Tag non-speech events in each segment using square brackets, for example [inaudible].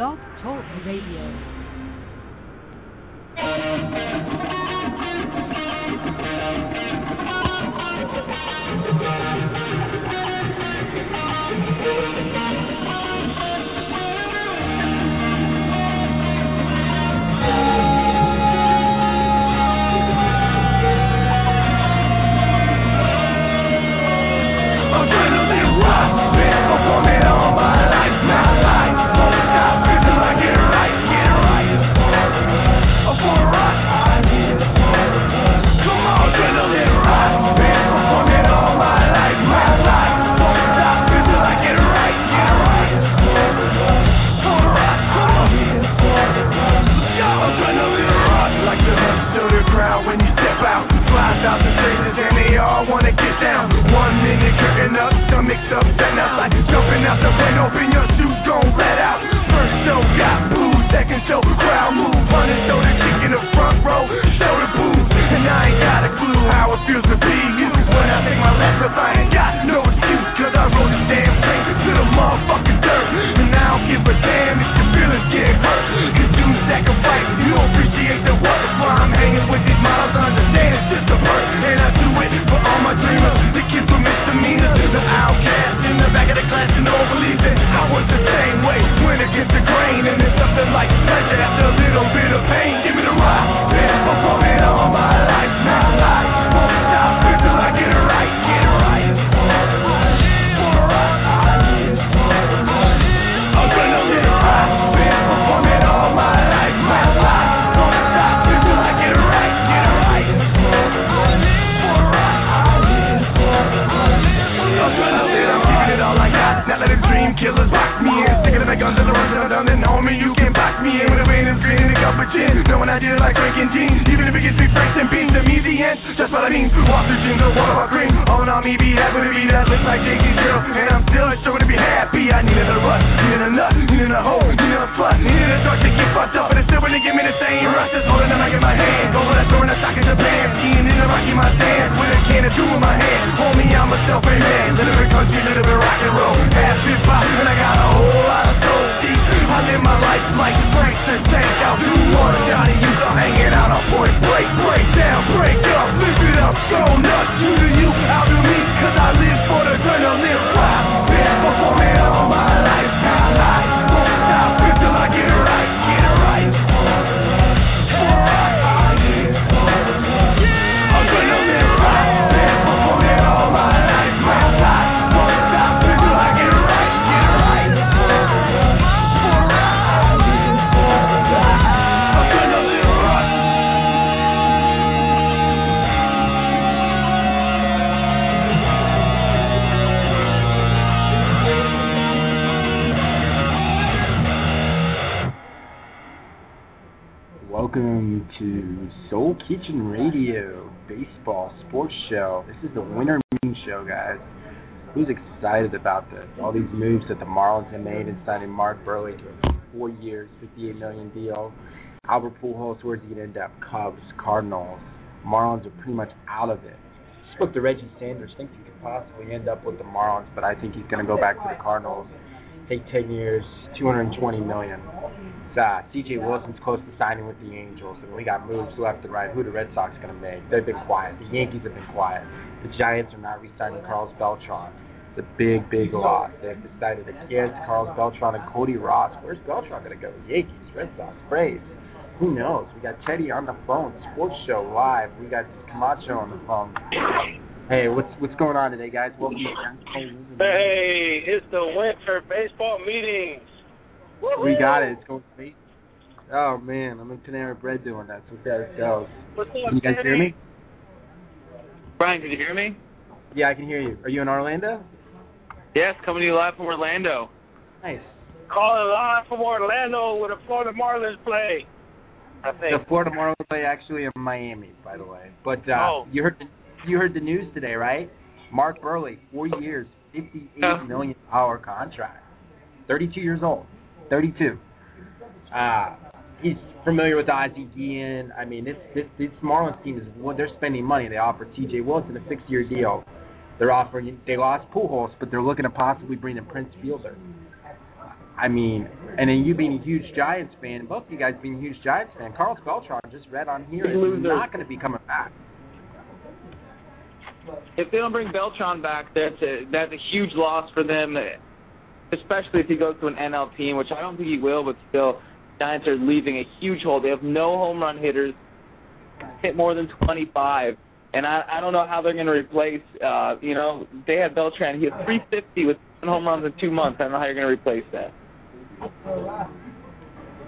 Blog Talk Radio. Up, then out like jumping out the window. Open your shoes, gon' let out. First show got booze, second show crowd move. Running shoulder kick in the front row, shoulder booze. And I ain't got a clue how it feels to be you. When I take my left up, I ain't got no excuse. Cause I rode this damn train to the motherfucking dirt. And I don't give a damn if your feelings get hurt. Cause you sacrifice, you don't appreciate the work. That's why I'm hanging with these models, understand it's just a verse. And I do it for all my dreamers, the kids with misdemeanors, the outcasts class, and no one believes it. Who's excited about this? All these moves that the Marlins have made in signing Mark Buehrle to a four years, 58 million deal. Albert Pujols, where's he going to end up? Cubs, Cardinals. Marlins are pretty much out of it. Spoke to Reggie Sanders, thinks he could possibly end up with the Marlins, but I think he's going to go back to the Cardinals. Take 10 years, 220 million. Uh, C.J. Wilson's close to signing with the Angels, and we got moves left and right. Who the Red Sox going to make? They've been quiet. The Yankees have been quiet. The Giants are not re-signing Carlos Beltran. It's a big, big loss. They've decided against Carlos Beltran and Cody Ross. Where's Beltran going to go? Yankees, Red Sox, Braves. Who knows? We got Teddy on the phone. Sports show live. We got Camacho on the phone. Hey, what's what's going on today, guys? Welcome to Hey, it's the winter baseball meetings. We got it. It's going to be. Oh man, I'm in Panera Bread doing that. So there it goes. What's up, Can you guys hear me? Brian, can you hear me? Yeah, I can hear you. Are you in Orlando? Yes, coming to you live from Orlando. Nice. Calling live from Orlando where the Florida Marlins play. I The. Florida Marlins play actually in Miami, by the way. But uh, Oh. you heard the, you heard the news today, right? Mark Buehrle, four years, fifty-eight Yeah. million dollar contract. Thirty-two years old. Thirty-two. Uh, he's familiar with Ozzie Guillen. I mean, this this this Marlins team is well, they're spending money. They offered C.J. Wilson a six-year deal. They're offering. They lost Pujols, but they're looking to possibly bring in Prince Fielder. I mean, and then you being a huge Giants fan, both of you guys being huge Giants fan, Carlos Beltran just read on here Big is loser. not going to be coming back. If they don't bring Beltran back, that's a that's a huge loss for them, especially if he goes to an NL team, which I don't think he will. But still, Giants are leaving a huge hole. They have no home run hitters, hit more than 25, and I I don't know how they're going to replace. Uh, you know, they had Beltran. He had 350 with seven home runs in two months. I don't know how you're going to replace that.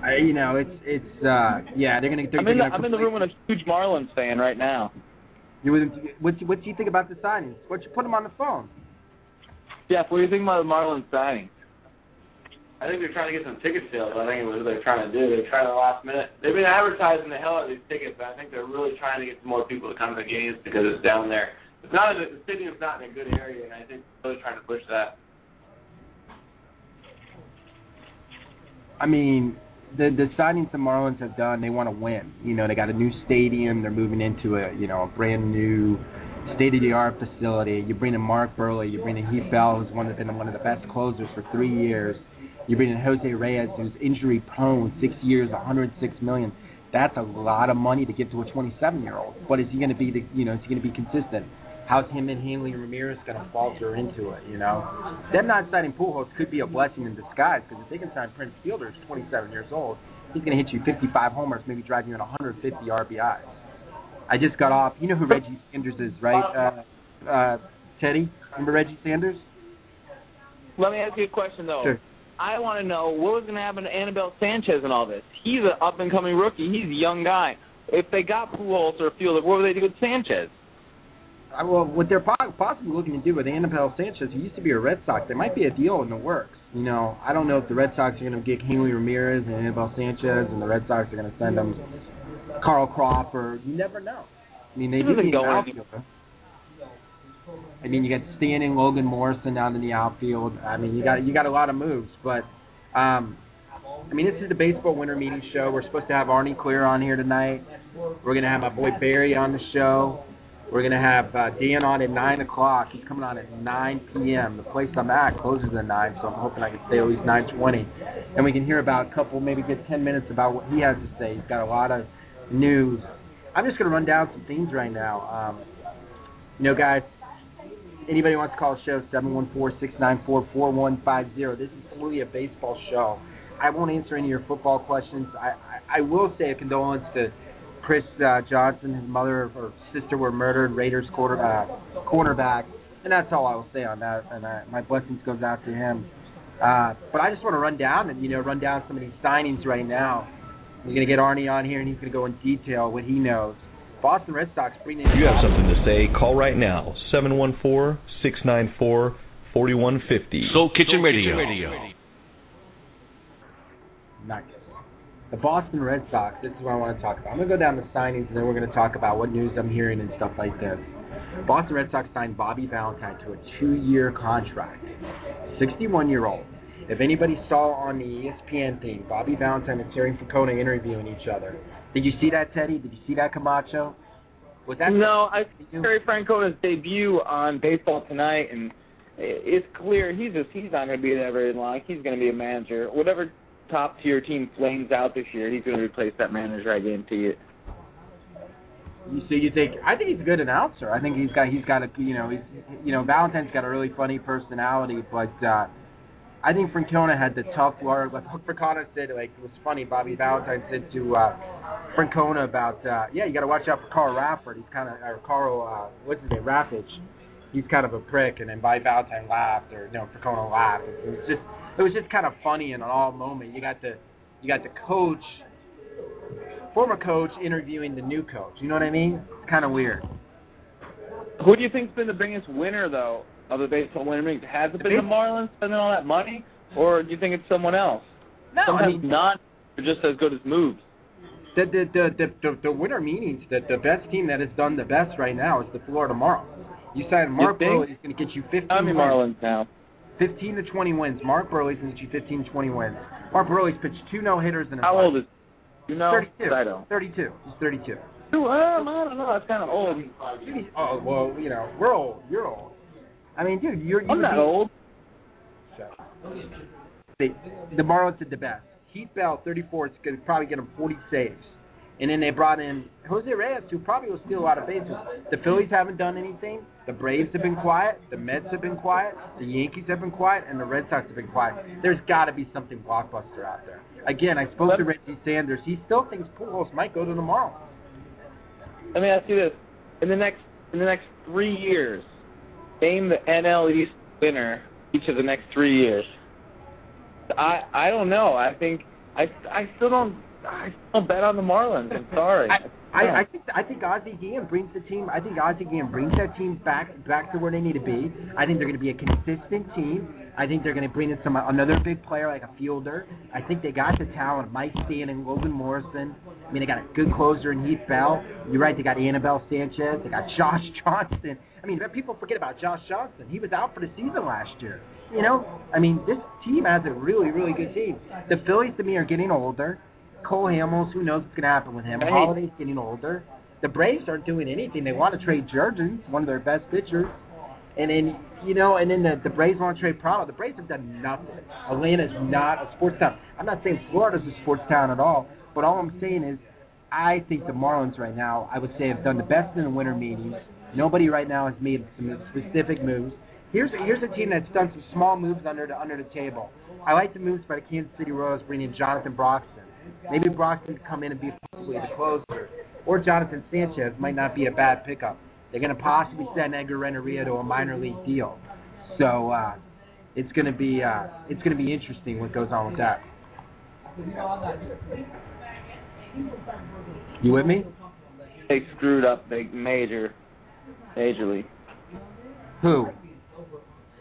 I, you know, it's it's uh yeah, they're going to. I'm in the I'm in the room with a huge Marlins fan right now. You with what what do you think about the signings? What you put them on the phone? Jeff, what do you think about the Marlins signing? I think they're trying to get some ticket sales. I think it was what they're trying to do. They're trying to last minute. They've been advertising the hell out of these tickets, but I think they're really trying to get more people to come to the games because it's down there. It's not the, the stadium's not in a good area, and I think they're really trying to push that. I mean, the the signings the Marlins have done, they want to win. You know, they got a new stadium. They're moving into a you know a brand new state of the art facility. You bring in Mark Buehrle. You bring in Heath Bell, who's one of been one of the best closers for three years. You bring in Jose Reyes, who's injury prone, six years, 106 million. That's a lot of money to give to a 27 year old. But is he going to be the you know is he going to be consistent? How's him and Hanley Ramirez going to falter into it? You know, them not signing Pujols could be a blessing in disguise because if they can sign Prince Fielder, who's 27 years old, he's going to hit you 55 homers, maybe drive you in 150 RBIs. I just got off. You know who Reggie Sanders is, right? Uh, uh, Teddy, remember Reggie Sanders? Let me ask you a question though. Sure. I want to know what was going to happen to Anibal Sanchez and all this. He's an up and coming rookie. He's a young guy. If they got Pujols or Fielder, what would they do with Sanchez? Uh, well, what they're possibly looking to do with Anibal Sanchez, who used to be a Red Sox, there might be a deal in the works. You know, I don't know if the Red Sox are going to get Hanley Ramirez and Anibal Sanchez, and the Red Sox are going to send them Carl Crawford. You never know. I mean, they He do need an outfielder. I mean, you got Stanton, Logan Morrison down in the outfield. I mean, you got you got a lot of moves, but um, I mean, this is the baseball winter meeting show. We're supposed to have Artie Clear on here tonight. We're gonna have my boy Barry on the show. We're gonna have uh, Dan on at nine o'clock. He's coming on at 9 p.m. The place I'm at closes at nine, so I'm hoping I can stay at least 9:20, and we can hear about a couple, maybe get 10 minutes about what he has to say. He's got a lot of news. I'm just gonna run down some things right now. Um, you know, guys, anybody wants to call the show, 714-694-4150. This is solely a baseball show. I won't answer any of your football questions. I, I, I will say a condolence to Chris uh, Johnson. His mother or sister were murdered, Raiders quarter, uh, cornerback. And that's all I will say on that. And uh, my blessings goes out to him. Uh, but I just want to run down and, you know, run down some of these signings right now. We're going to get Artie on here, and he's going to go in detail what he knows. Boston Red Sox bringing in If you have something to say, call right now. 714 694 4150. Soul Kitchen Radio. Nice. The Boston Red Sox, this is what I want to talk about. I'm going to go down the signings and then we're going to talk about what news I'm hearing and stuff like this. Boston Red Sox signed Bobby Valentine to a two year contract. 61 year old. If anybody saw on the ESPN thing, Bobby Valentine and Terry Francona interviewing each other. Did you see that, Teddy? Did you see that, Camacho? Was that no, I Terry Francona's debut on Baseball Tonight, and it's clear he's just he's not going to be there very long. He's going to be a manager. Whatever top tier team flames out this year, he's going to replace that manager. I guarantee it. You so you think I think he's a good announcer. I think he's got he's got a you know he's you know Valentine's got a really funny personality, but uh I think Francona had the tough word. Like Francona said, like it was funny. Bobby Valentine said to uh Francona about uh yeah you got to watch out for Carl Rafford. He's kind of or Carl uh what's his name Raffage. He's kind of a prick, and then Bobby Valentine laughed or you know Francona laughed. It was just it was just kind of funny in an all moment. You got the you got the coach former coach interviewing the new coach. You know what I mean? It's kind of weird. Who do you think's been the biggest winner though of the baseball winter meetings? Has it been the Marlins spending all that money, or do you think it's someone else? No, I mean not. Just as good as moves. the the the the, the, the winter meetings. The the best team that has done the best right now is the Florida Marlins. You signed Mark think? Buehrle. He's going to get you 15 I mean wins. Marlins now. 15 to 20 wins. Mark Buehrle's going to get you 15 to 20 wins. Mark Buehrle's pitched two no hitters in his How life. old is? You know, 32. I don't. 32. He's 32. Ooh, um, I don't know. That's kind of old. Oh well, you know we're old. You're old. I mean, dude, you're. I'm not old. They, the Marlins did the best. Heath Bell, 34, is going to probably get him 40 saves. And then they brought in Jose Reyes, who probably will steal a lot of bases. The Phillies haven't done anything. The Braves have been quiet. The Mets have been quiet. The Yankees have been quiet, and the Red Sox have been quiet. There's got to be something blockbuster out there. Again, I spoke to Reggie Sanders. He still thinks Pujols might go to the Marlins. Let me ask you this: in the next in the next three years, name the NL East winner each of the next three years. I I don't know. I think I I still don't I still bet on the Marlins. I'm sorry. I, I, I think I think Ozzie Guillen brings the team. I think Ozzie Guillen brings that team back back to where they need to be. I think they're going to be a consistent team. I think they're going to bring in some another big player like a fielder. I think they got the talent, Mike Stan and Logan Morrison. I mean, they got a good closer in Heath Bell. You're right. They got Anibal Sanchez. They got Josh [laughs] Johnson. I mean, people forget about Josh Johnson. He was out for the season last year. You know, I mean, this team has a really, really good team. The Phillies to me are getting older. Cole Hamels, who knows what's going to happen with him? Hey. Halladay's getting older. The Braves aren't doing anything. They want to trade Jurrjens, one of their best pitchers. And then, you know, and then the, the Braves want to trade Prado. The Braves have done nothing. Atlanta's not a sports town. I'm not saying Florida's a sports town at all, but all I'm saying is I think the Marlins right now, I would say, have done the best in the winter meetings. Nobody right now has made some specific moves. Here's here's a team that's done some small moves under the under the table. I like the moves by the Kansas City Royals bringing Jonathan Broxton. Maybe Broxton could come in and be possibly the closer, or Jonathan Sanchez might not be a bad pickup. They're going to possibly send Edgar Renteria to a minor league deal. So uh, it's going to be uh, it's going to be interesting what goes on with that. You with me? they screwed up big major, majorly. Who?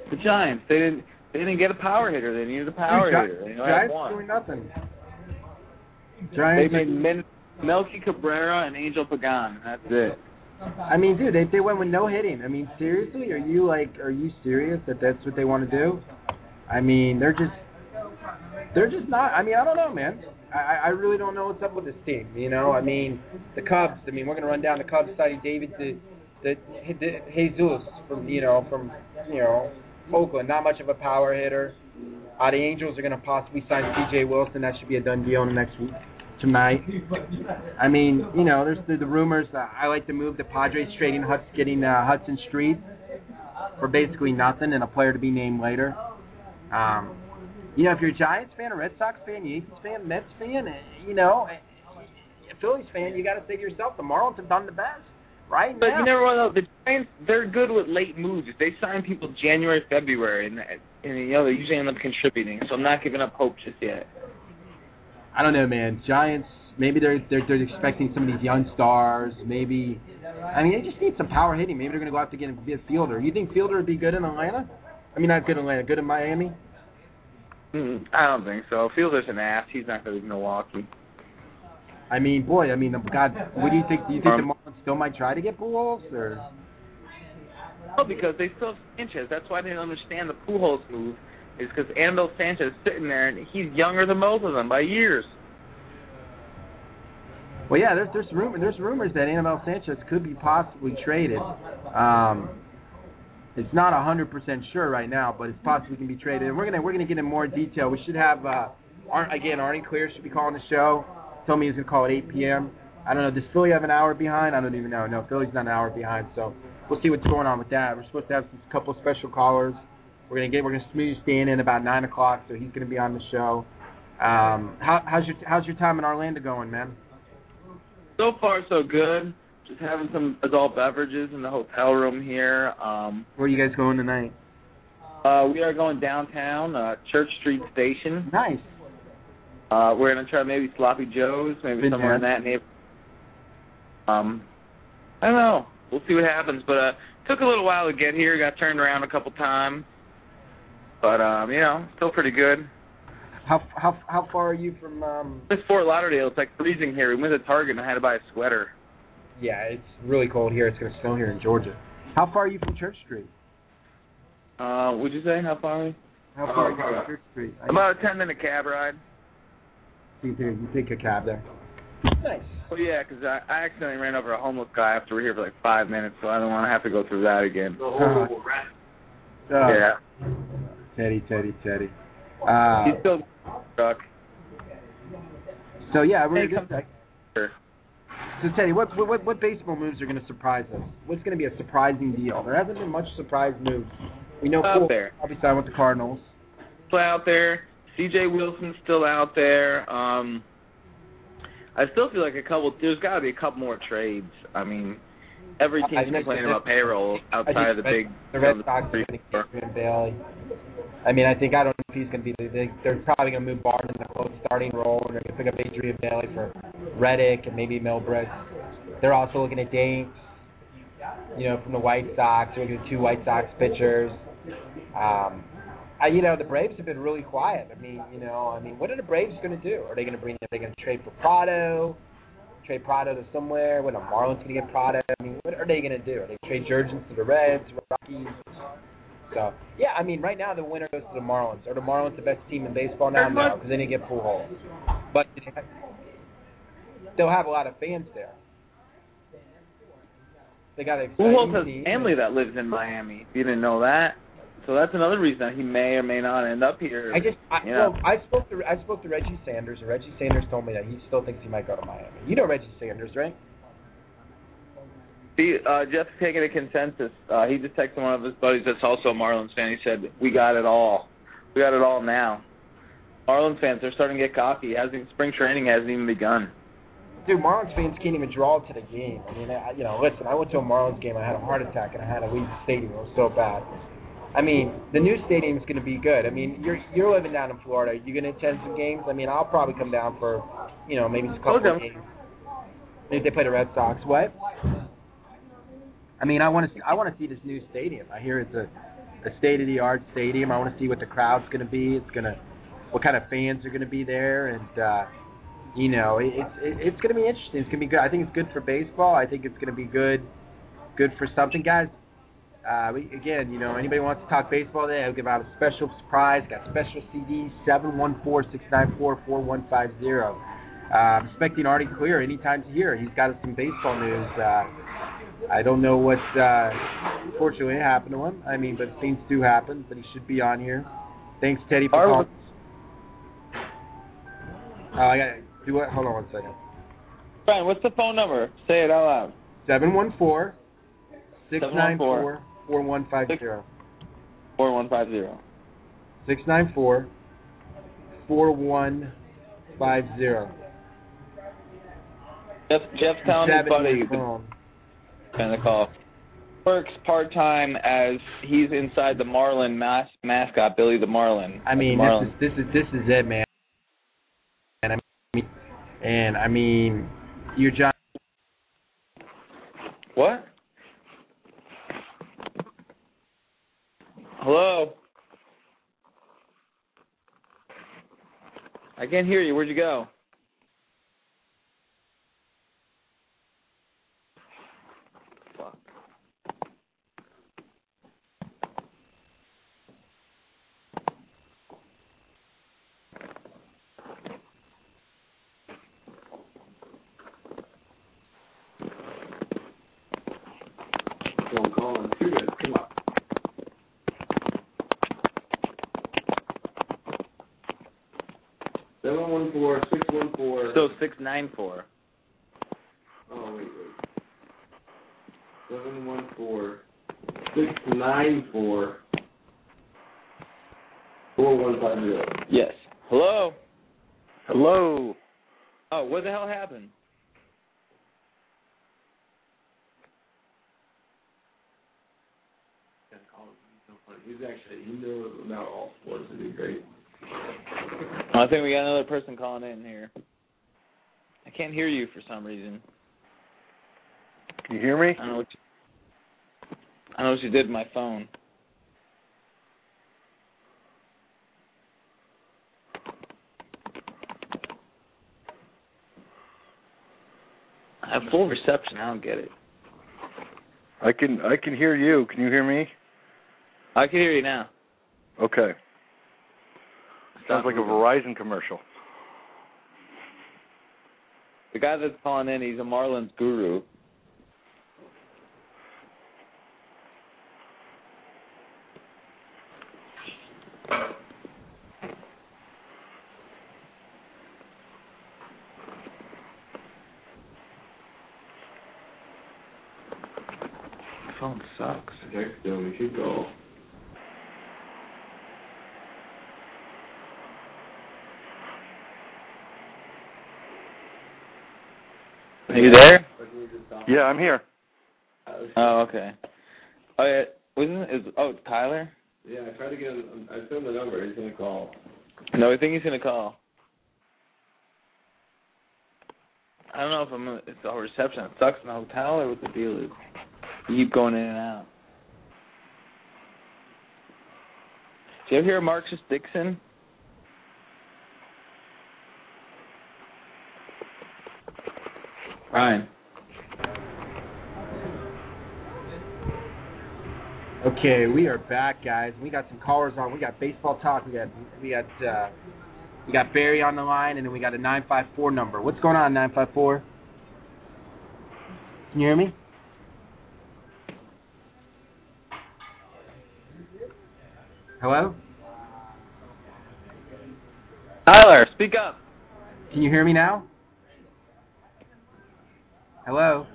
The Giants. They didn't. They didn't get a power hitter. They needed a power Dude, Gi- hitter. They Giants doing nothing. They made Min- Melky Cabrera and Angel Pagan. That's it. I mean, dude, they they went with no hitting. I mean, seriously, are you like, are you serious that that's what they want to do? I mean, they're just, they're just not. I mean, I don't know, man. I I really don't know what's up with this team. You know, I mean, the Cubs. I mean, we're gonna run down the Cubs signing David the the, the Jesus from you know from you know Oakland. Not much of a power hitter. Uh, the Angels are gonna possibly sign C.J. Wilson. That should be a done deal in the next week tonight. I mean, you know, there's the, the rumors. Uh, I like to move the Padres trading Huts, getting uh, Huston Street for basically nothing and a player to be named later. Um, you know, if you're a Giants fan, a Red Sox fan, Yankees fan, Mets fan, eh, you know, eh, a Phillies fan, you got to say to yourself, the Marlins have done the best, right? But now. you never know. The Giants, they're good with late moves. They sign people January, February, and, and you know they usually end up contributing. So I'm not giving up hope just yet. I don't know, man. Giants. Maybe they're they're they're expecting some of these young stars. Maybe, I mean, they just need some power hitting. Maybe they're going to go out to get a, a fielder. You think fielder would be good in Atlanta? I mean, not good in Atlanta, good in Miami. Mm, I don't think so. Fielder's an ass. He's not going to Milwaukee. I mean, boy, I mean, God, what do you think? Do you think Um, the Marlins still might try to get Pujols or? No, because they still have Sanchez. That's why I didn't understand the Pujols move. Is because Anibal Sanchez is sitting there and he's younger than both of them by years. Well, yeah, there's there's rumor there's rumors that Anibal Sanchez could be possibly traded. Um, it's not a hundred percent sure right now, but it's possibly can be traded. And we're gonna we're gonna get in more detail. We should have uh, Ar- again Artie Clear should be calling the show. Told me he's gonna call at 8 p.m. I don't know. Does Philly have an hour behind? I don't even know. No, Philly's not an hour behind. So we'll see what's going on with that. We're supposed to have a couple special callers. We're gonna get we're gonna smooth Stan in about nine o'clock, so he's gonna be on the show. Um, how, how's your how's your time in Orlando going, man? So far, so good. Just having some adult beverages in the hotel room here. Um, Where are you guys going tonight? uh, we are going downtown, uh, Church Street Station. Nice. Uh, we're gonna try maybe Sloppy Joe's, maybe Been somewhere in that neighborhood. Um, I don't know. We'll see what happens. But uh, took a little while to get here. Got turned around a couple times, but um, you know, still pretty good. How how how far are you from? um This Fort Lauderdale, it's like freezing here. We went to Target and I had to buy a sweater. Yeah, it's really cold here. It's gonna snow here in Georgia. How far are you from Church Street? Uh, would you say how far? Are we? How far are you from Church Street? I About a ten minute cab ride. you, take- you take a cab there. Nice. Well, yeah, 'cause I, I accidentally ran over a homeless guy after we were here for like five minutes, so I don't want to have to go through that again. The whole rat. Uh, Yeah. Teddy, Teddy, Teddy. Uh, He's still stuck. so yeah, we're Hey, just, So Teddy, what what what baseball moves are going to surprise us? What's going to be a surprising deal? There hasn't been much surprise moves. We know Out Cole there. obviously I went to Cardinals. Still out there. C.J. Wilson's still out there. Um, I still feel like a couple. There's got to be a couple more trades. I mean, every team's complaining about payroll outside of the big. the Red Sox are three, going to four. keep Adrian Bailey. I mean, I think I don't know if he's going to be. They, they're probably going to move Barton in the close starting role, and they're going to pick up Adrian Bailey for Reddick and maybe Milbrett. They're also looking at Danks, you know, from the White Sox. They're looking at two White Sox pitchers. Um, I, you know, the Braves have been really quiet. I mean, you know, I mean, what are the Braves going to do? Are they going to bring? Are they going to trade for Prado? Trade Prado to somewhere? When a Marlins going to get Prado? I mean, what are they going to do? Are they trade Jurrjens to the Reds, Rockies? So yeah, I mean, right now the winner goes to the Marlins. Are the Marlins the best team in baseball now? No, because they didn't get Pujols. But they'll have a lot of fans there. They got a exciting Pujols has team. family that lives in Miami. If you didn't know that, so that's another reason that he may or may not end up here. I just, I, you know. well, I spoke to I spoke to Reggie Sanders, and Reggie Sanders told me that he still thinks he might go to Miami. You know Reggie Sanders, right? See, uh, Jeff's taking a consensus. Uh, he just texted one of his buddies that's also a Marlins fan. He said, "We got it all. We got it all now." Marlins fans, they're starting to get cocky. Hasn't spring training hasn't even begun. Dude, Marlins fans can't even draw to the game. I mean, I, you know, listen, I went to a Marlins game. I had a heart attack, and I had to leave the stadium. It was so bad. I mean, the new stadium is going to be good. I mean, you're you're living down in Florida. You going to attend some games? I mean, I'll probably come down for, you know, maybe a couple of games. Maybe they play the Red Sox. What? I mean, I want to see I want to see this new stadium. I hear it's a a state of the art stadium. I want to see what the crowd's going to be. It's going to what kind of fans are going to be there, and uh, you know, it, it's it, it's going to be interesting. It's going to be good. I think it's good for baseball. I think it's going to be good good for something, guys. Uh, we, again, you know, anybody wants to talk baseball today, I'll give out a special surprise. Got special CDs, seven one four six nine four four one five zero. Uh, expecting Artie Clear anytime hear. He's got some baseball news. Uh, I don't know what, uh, unfortunately, happened to him. I mean, but things do happen. But he should be on here. Thanks, Teddy, for calling. Uh, I got to do what? Hold on one second. Brian, what's the phone number? Say it out loud. Seven one four six nine four four one five zero. Four one five zero. Six nine four four one five zero. Jeff Jeff's telling his buddy phone. Kind of call. Works part time as he's inside the Marlin mas- mascot, Billy the Marlin. I mean, Marlin. this is this is this is it, man. And I mean, and I mean, you're John. What? Hello? I can't hear you. Where'd you go? Fuck. Don't call him. Too good. Come on. Seven one four six one four. So six nine four. Oh wait, wait. Seven one four six nine four four one five zero. Yes. Hello. Hello. Oh, what the hell happened? He's actually he knows about all sports. It'd be great. I think we got another person calling in here. I can't hear you for some reason. Can you hear me? I don't know what you, I know what you did with my phone. I have full reception. I don't get it. I can I can hear you. Can you hear me? I can hear you now. Okay. Sounds like a. Verizon commercial. The guy that's calling in, he's a Marlins guru. phone sucks. Text him. We should call. Are you there? Yeah, I'm here. Oh, okay. Oh yeah, wasn't it? Is, oh, it's Tyler. Yeah, I tried to get him. I sent him the number. He's gonna call. No, I think he's gonna call. I don't know if I'm. Gonna, it's our reception. It sucks in the hotel or what the deal is. You keep going in and out. Do you ever hear of Marcus Dixon? Ryan. Okay, we are back, guys. We got some callers on. We got baseball talk. We got we got uh, we got Barry on the line, and then we got a nine five four number. What's going on, nine five four? Can you hear me? Hello? Tyler, speak up. Can you hear me now? Hello?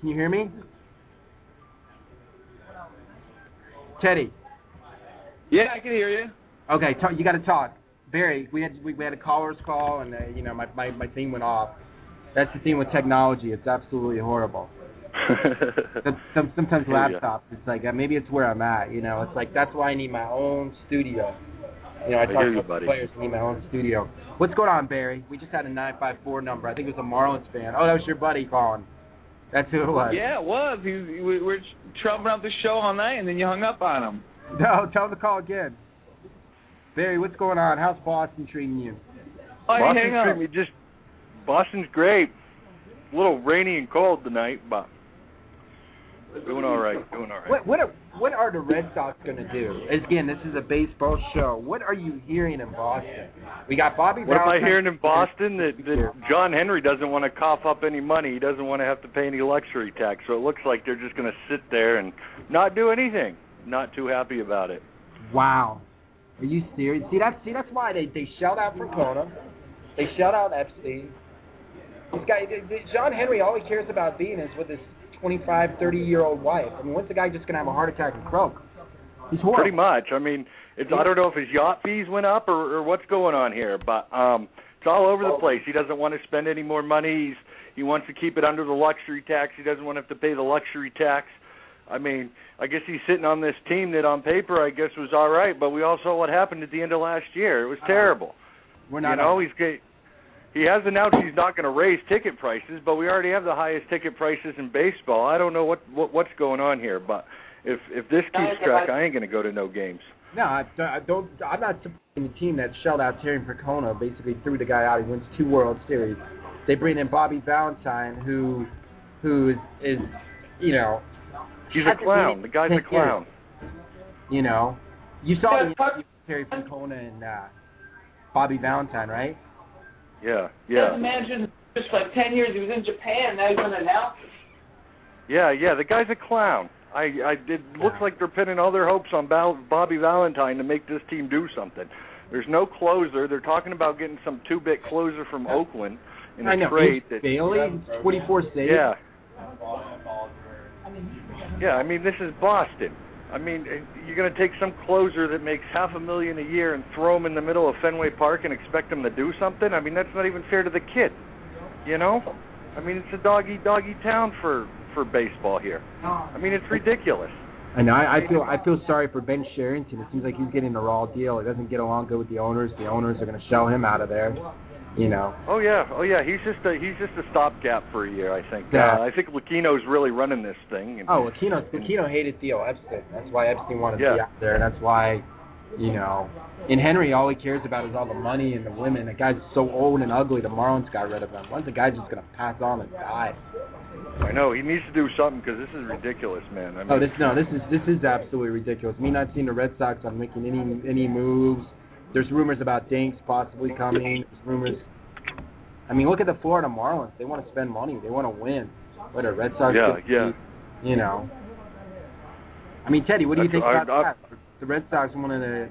Can you hear me? Teddy. Yeah, I can hear you. Okay, talk, you got to talk. Barry, we had we, we had a caller's call, and uh, you know my, my my thing went off. That's the thing with technology; it's absolutely horrible. [laughs] Some, some, sometimes laptops, it's like uh, maybe it's where I'm at. You know, it's like that's why I need my own studio. You know, I, I talk hear you, to buddy. players. I need my own studio. What's going on, Barry? We just had a nine five four number. I think it was a Marlins fan. Oh, that was your buddy calling. That's who it was. Yeah, it was. He, was- we were trumping up the show all night, and then you hung up on him. [laughs] No, tell him to call again. Barry, what's going on? How's Boston treating you? Oh, Boston's hang up. treating me just Boston's great. A little rainy and cold tonight, but doing all right. Doing all right. What what are what are the Red Sox going to do? Again, this is a baseball show. What are you hearing in Boston? We got Bobby. What am I Valentine- hearing in Boston? That, that John Henry doesn't want to cough up any money. He doesn't want to have to pay any luxury tax. So it looks like they're just going to sit there and not do anything. Not too happy about it. Wow. Are you serious? See that's see that's why they they shelled out Francona. They shelled out Epstein. This guy, John Henry, all he cares about being is with his 25, 30 year old wife. I mean, when's the guy just gonna have a heart attack and croak? He's horrible. Pretty much. I mean, it's I don't know if his yacht fees went up or, or what's going on here, but um it's all over the place. He doesn't want to spend any more money. He's he wants to keep it under the luxury tax. He doesn't want to have to pay the luxury tax. I mean, I guess he's sitting on this team that on paper I guess was all right, but we all saw what happened at the end of last year. It was terrible. We're not. you know, he's ga- he has announced he's not going to raise ticket prices, but we already have the highest ticket prices in baseball. I don't know what, what what's going on here, but if if this keeps track, I ain't going to go to no games. No, I, I don't. I'm not supporting the team that shelled out Terry Francona. Basically, threw the guy out. He wins two World Series. They bring in Bobby Valentine, who, who is, is you know, He's a clown. The guy's a clown. you know, you saw the fuck- interview with Terry Francona and uh, Bobby Valentine, right? Yeah, yeah. Just yeah, imagine just like ten years he was in Japan, now he's going to announce it. yeah, yeah. The guy's a clown. I, I it looks like they're pinning all their hopes on Bobby Valentine to make this team do something. There's no closer. They're talking about getting some two-bit closer from Oakland in a I know. trade. Ace That, Bailey, 24 saves. yeah. Yeah, I mean this is Boston. I mean, eh, you're going to take some closer that makes half a million a year and throw him in the middle of Fenway Park and expect him to do something? I mean, that's not even fair to the kid. You know? I mean, it's a doggy doggy town for for baseball here. I mean, it's ridiculous. Know. I, I feel I feel sorry for Ben Cherington. It seems like he's getting a raw deal. He doesn't get along good with the owners. The owners are going to shell him out of there. You know. Oh yeah, oh yeah. He's just a he's just a stopgap for a year. I think. Yeah. Uh, I think Lucchino's really running this thing. And, Oh, Lucchino, Lucchino hated Theo Epstein. That's why Epstein wanted to be out there. That's why, you know, in Henry, all he cares about is all the money and the women. The guy's so old and ugly. The Marlins got rid of him. When's the guy just gonna pass on and die? I know he needs to do something because this is ridiculous, man. I mean, Oh, this no, this is this is absolutely ridiculous. Me not seeing the Red Sox on making any any moves. There's rumors about Dinks possibly coming. There's rumors. I mean, look at the Florida Marlins. They want to spend money. They want to win. What the Red Sox? Yeah, yeah. be, You know. I mean, Teddy, what do you That's- think I- about that? The Red Sox one of the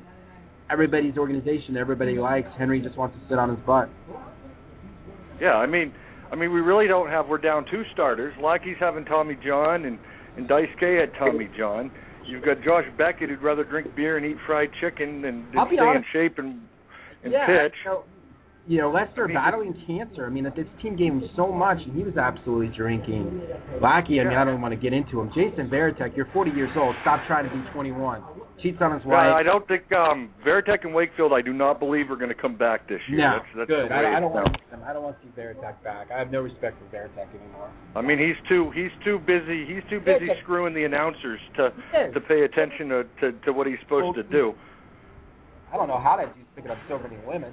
everybody's organization. Everybody likes. Henry just wants to sit on his butt. Yeah, I mean, I mean, we really don't have. We're down two starters. Lackey's having Tommy John, and and Daisuke had Tommy John. You've got Josh Beckett who'd rather drink beer and eat fried chicken than, than stay honest. in shape and and yeah, pitch. You know, you know, Lester battling cancer. I mean, that this team gave him so much, and he was absolutely drinking. Lackey, I mean, I don't want to get into him. Jason Varitek, you're 40 years old. Stop trying to be 21. Cheats on his Yeah, wife. I don't think um Varitek and Wakefield. I do not believe are going to come back this year. No, that's, that's good. The way I, I don't want to see them. I don't want to see Varitek back. I have no respect for Varitek anymore. I mean, he's too he's too busy. He's too busy Yeah, screwing the announcers to to pay attention to to, to what he's supposed to do. I don't know how that dude's picking up so many women.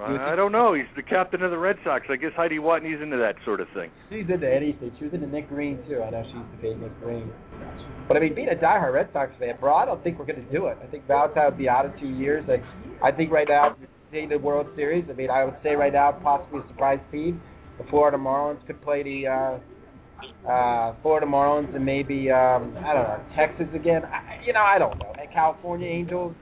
I, I don't know. He's the captain of the Red Sox. I guess Heidi Watney's into that sort of thing. She's into anything. She was into Nick Green too. I know she used to date Nick Green. But I mean, being a diehard Red Sox fan, bro, I don't think we're going to do it. I think Valentine will be out in two years. Like, I think right now, seeing the World Series, I mean, I would say right now, possibly a surprise team. The Florida Marlins could play the uh, uh, Florida Marlins and maybe um, I don't know Texas again. I, you know, I don't know. And California Angels,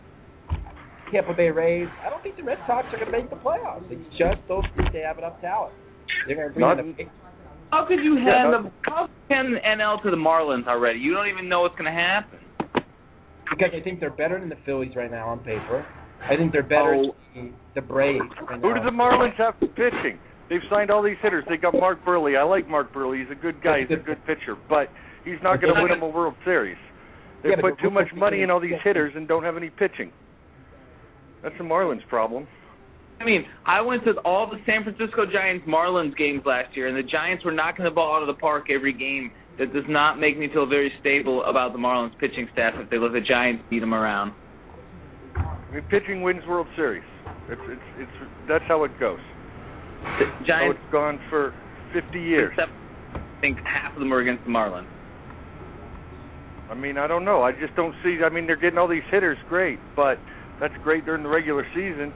Tampa Bay Rays. I don't think the Red Sox are going to make the playoffs. It's just those three. They have enough talent. They're going to bring Not- in the How could you Yeah, hand no- the how could you hand the NL to the Marlins already? You don't even know what's going to happen. because I think they're better than the Phillies right now on paper. I think they're better Oh. than the Braves. Right Who do the Marlins have for pitching? They've signed all these hitters. They got Mark Buehrle. I like Mark Buehrle. He's a good guy. He's a good pitcher, but he's not going to win them a World Series. They Yeah, put too much money in all these hitters and don't have any pitching. That's the Marlins' problem. I mean, I went to all the San Francisco Giants Marlins games last year, and the Giants were knocking the ball out of the park every game. That does not make me feel very stable about the Marlins pitching staff if they let the Giants beat them around. I mean, pitching wins World Series. It's it's it's that's how it goes. The So Giants, it's gone for 50 years. except I think half of them were against the Marlins. I mean, I don't know. I just don't see. I mean, they're getting all these hitters, great, but that's great during the regular season.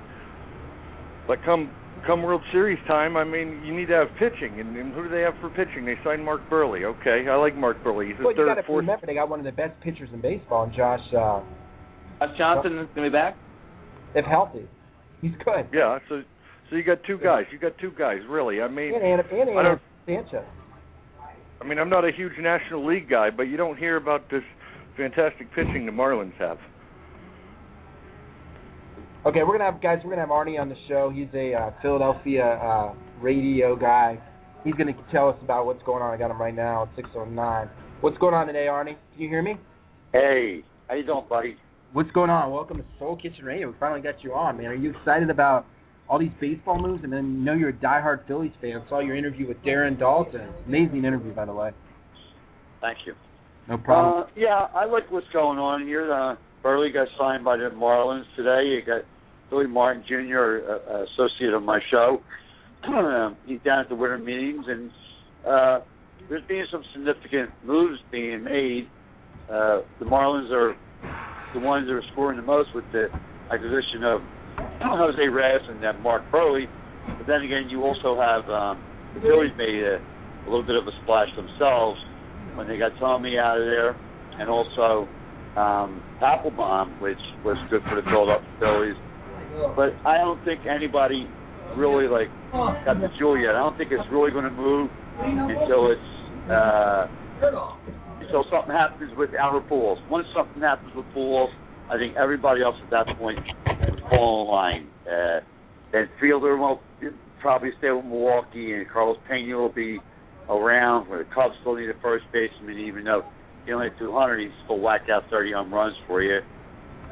But come come World Series time, I mean, you need to have pitching, and, and who do they have for pitching? They signed Mark Buehrle. Okay, I like Mark Buehrle. He's the Well, you got third, to fourth. remember they got one of the best pitchers in baseball, and Josh, uh, Josh Johnson is going to be back. if healthy, he's good. Yeah, so so you got two guys. You got two guys, really. I mean, And and, and, I don't- Sanchez. I mean, I'm not a huge National League guy, but you don't hear about this fantastic pitching the Marlins have. Okay, we're gonna have guys. We're gonna have Artie on the show. He's a uh, Philadelphia uh, radio guy. He's gonna tell us about what's going on. I got him right now at 6:09. What's going on today, Artie? Can you hear me? Hey, how you doing, buddy? What's going on? Welcome to Soul Kitchen Radio. We finally got you on, man. Are you excited about all these baseball moves? And then you know you're a diehard Phillies fan. Saw your interview with Darren Daulton. Amazing interview, by the way. Thank you. No problem. Uh, yeah, I like what's going on here. Uh, Buehrle got signed by the Marlins today. You got Billy Martin Jr., uh, associate of my show. [clears throat] He's down at the winter meetings, and uh, there's being some significant moves being made. Uh, the Marlins are the ones that are scoring the most with the acquisition of [clears throat] Jose Reyes and then Mark Buehrle. But then again, you also have um, the Phillies made a, a little bit of a splash themselves when they got Tommy out of there, and also um, Papelbon, which was good for the Philadelphia Phillies. But I don't think anybody really like got the jewel yet. I don't think it's really going to move until it's uh, until something happens with Albert Pujols. Once something happens with Pujols, I think everybody else at that point would fall in line. Uh, then Fielder will probably stay with Milwaukee, and Carlos Pena will be around. Where the Cubs still need a first baseman, even though he only had 200, he still whacked out 30 home runs for you.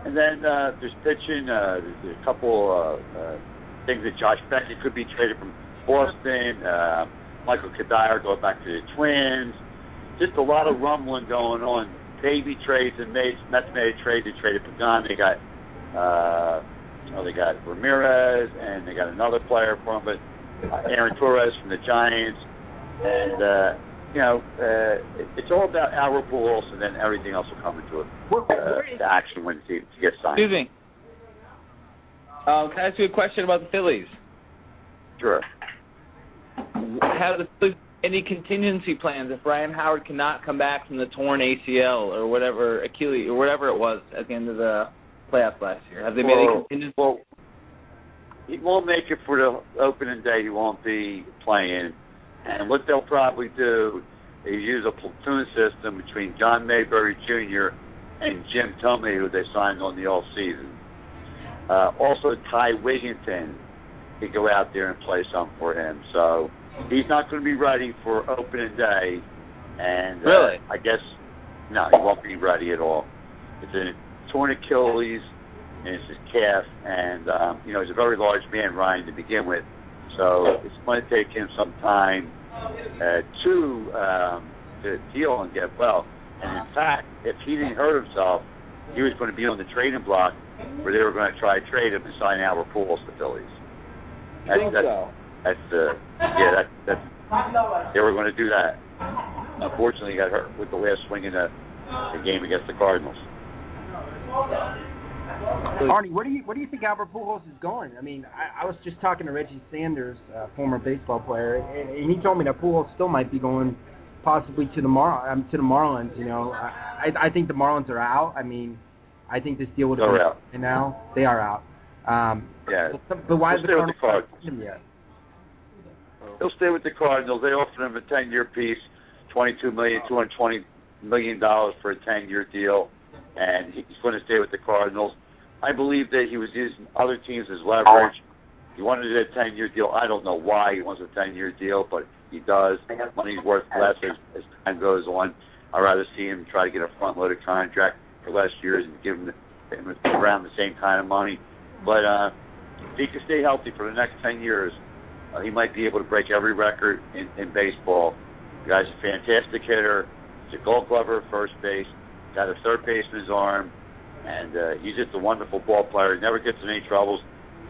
And then uh, there's pitching. Uh, there's a couple uh, uh, things that Josh Beckett could be traded from Boston. Uh, Michael Cuddyer going back to the Twins. Just a lot of rumbling going on. Baby trades and made Mets made a trade. They traded Pagan. They got uh, you know they got Ramirez and they got another player from but uh, Andres Torres from the Giants. And uh, you know uh, it, it's all about Albert Pujols, and then everything else will come into it. Where, Uh, the action when he, he gets signed. Excuse me. Um, can I ask you a question about the Phillies? Sure. Have the Phillies any contingency plans if Ryan Howard cannot come back from the torn ACL or whatever Achilles or whatever it was at the end of the playoffs last year? Have they made any contingency? well, he won't make it for the opening day. He won't be playing. And what they'll probably do is use a platoon system between John Mayberry Jr. and Jim Thome, who they signed on the all season. Uh, also, Ty Wigginton could go out there and play some for him. So he's not going to be ready for opening day. And uh, Really? I guess no, he won't be ready at all. It's a torn Achilles and it's his calf, and um, you know he's a very large man, Ryan, to begin with. So it's going to take him some time uh, to um, to heal and get well. And in fact, if he didn't hurt himself, he was going to be on the trading block where they were going to try to trade him and sign Albert Pujols to the Phillies. That's, think that's, so? that's uh, yeah, that, that's they were going to do that. Unfortunately, he got hurt with the last swing in the, the game against the Cardinals. Arnie, where do you where do you think Albert Pujols is going? I mean, I, I was just talking to Reggie Sanders, uh, former baseball player, and, and he told me that Pujols still might be going possibly to the Mar um, to the Marlins. You know, I I I think the Marlins are out. I mean, I think this deal would have been out. and now they are out. Um, Yeah, but, but why We'll is the stay with the Cardinals him yet? He'll stay with the Cardinals. They offered him a ten-year piece, twenty-two million, two hundred twenty million dollars for a ten-year deal, and he's going to stay with the Cardinals. I believe that he was using other teams as leverage. He wanted a ten-year deal. I don't know why he wants a ten-year deal, but he does. Money's worth less as, as time goes on. I'd rather see him try to get a front-loaded contract for less years and give him, the, him around the same kind of money. But uh, if he can stay healthy for the next ten years, uh, he might be able to break every record in, in baseball. The guy's a fantastic hitter. He's a Gold Glover at first base. Got a third base in his arm, and uh, he's just a wonderful ball player. He never gets in any troubles.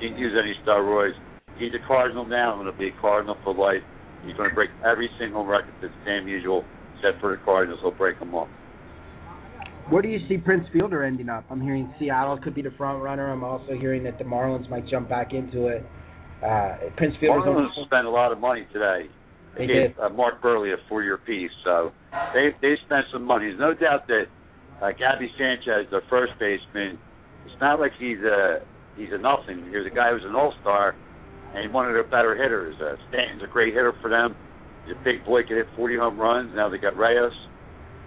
Didn't use any steroids. He's a Cardinal now. I'm going to be a Cardinal for life. He's going to break every single record that's Stan Musial, except for the Cardinals. He'll break them all. Where do you see Prince Fielder ending up? I'm hearing Seattle could be the front runner. I'm also hearing that the Marlins might jump back into it. Uh, Prince Fielder's Marlins spent a lot of money today. They gave did. uh, Mark Buehrle a four-year piece, so they they spent some money. There's no doubt that uh, Gaby Sanchez, their first baseman, it's not like he's a he's a nothing. He's a guy who's an all-star, and one of their better hitters. Uh, Stanton's a great hitter for them. He's a big boy, can hit 40 home runs. Now they got Reyes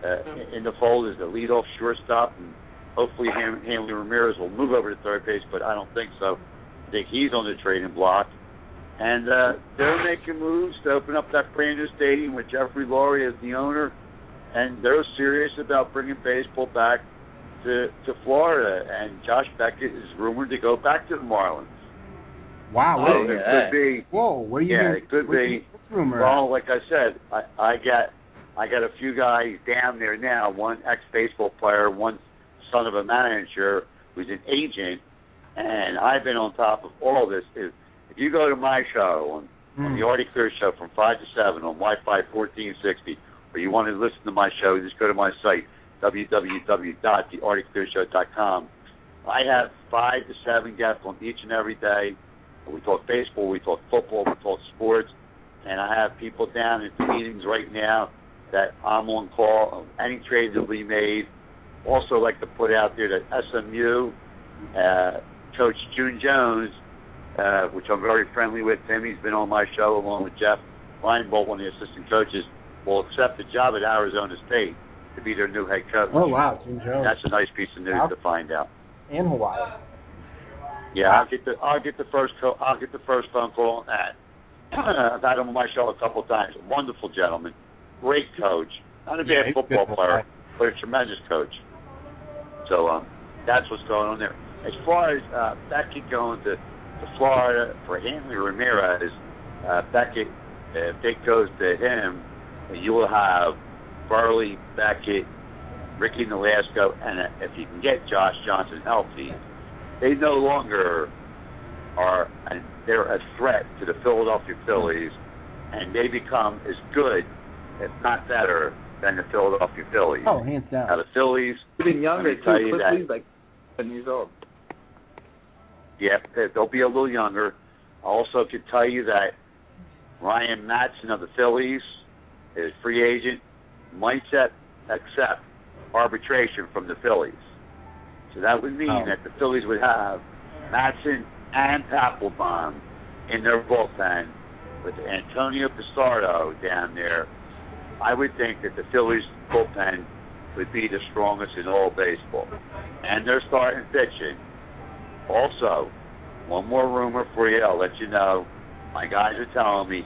uh, in the fold as the leadoff shortstop, and hopefully Ham- Hanley Ramirez will move over to third base, but I don't think so. I think he's on the trading block. And uh, they're making moves to open up that brand new stadium with Jeffrey Loria as the owner, and they're serious about bringing baseball back to to Florida. And Josh Beckett is rumored to go back to the Marlins. Wow. So where- it could be. Whoa, where you Yeah, hearing- it could where be. you- What's the rumor? Well, like I said, I, I got I got a few guys down there now. One ex baseball player, one son of a manager who's an agent, and I've been on top of all this. If, if you go to my show on, on Hmm. the Artie Clear Show from five to seven on Wi-Fi 1460, or you want to listen to my show, just go to my site www.theartieclearshow.com. I have five to seven guests on each and every day. We talk baseball, we talk football, we talk sports, and I have people down the meetings right now that I'm on call of any trades that we made. Also, like to put out there that SMU uh, coach June Jones, uh, which I'm very friendly with him. He's been on my show along with Jeff Reinbold, one of the assistant coaches, will accept the job at Arizona State to be their new head coach. Oh wow, Jim Jones That's a nice piece of news to find out. In Hawaii. Yeah, I'll get the I'll get the first co- I'll get the first phone call on that. [clears throat] I've had him on my show a couple of times. A Wonderful gentleman, great coach. Not a bad he's football good. player, but a tremendous coach. So um, that's what's going on there. As far as uh, Beckett going to, to Florida for Hanley Ramirez, uh, Beckett, if it goes to him, you will have Buehrle, Beckett, Ricky Nolasco, and uh, if you can get Josh Johnson healthy, they no longer are and they're a threat to the Philadelphia Phillies, and they become as good, if not better, than the Philadelphia Phillies. Oh, hands down. Now the Phillies, Even younger Let me tell too. you Quickly's that. like seven years old. yeah, they- they'll be a little younger. I also could tell you that Ryan Madson of the Phillies is free agent, might set, accept arbitration from the Phillies. So that would mean Oh. that the Phillies would have Madson and Papelbon in their bullpen with Antonio Bastardo down there, I would think that the Phillies bullpen would be the strongest in all baseball. And they're starting pitching. Also, one more rumor for you, I'll let you know. My guys are telling me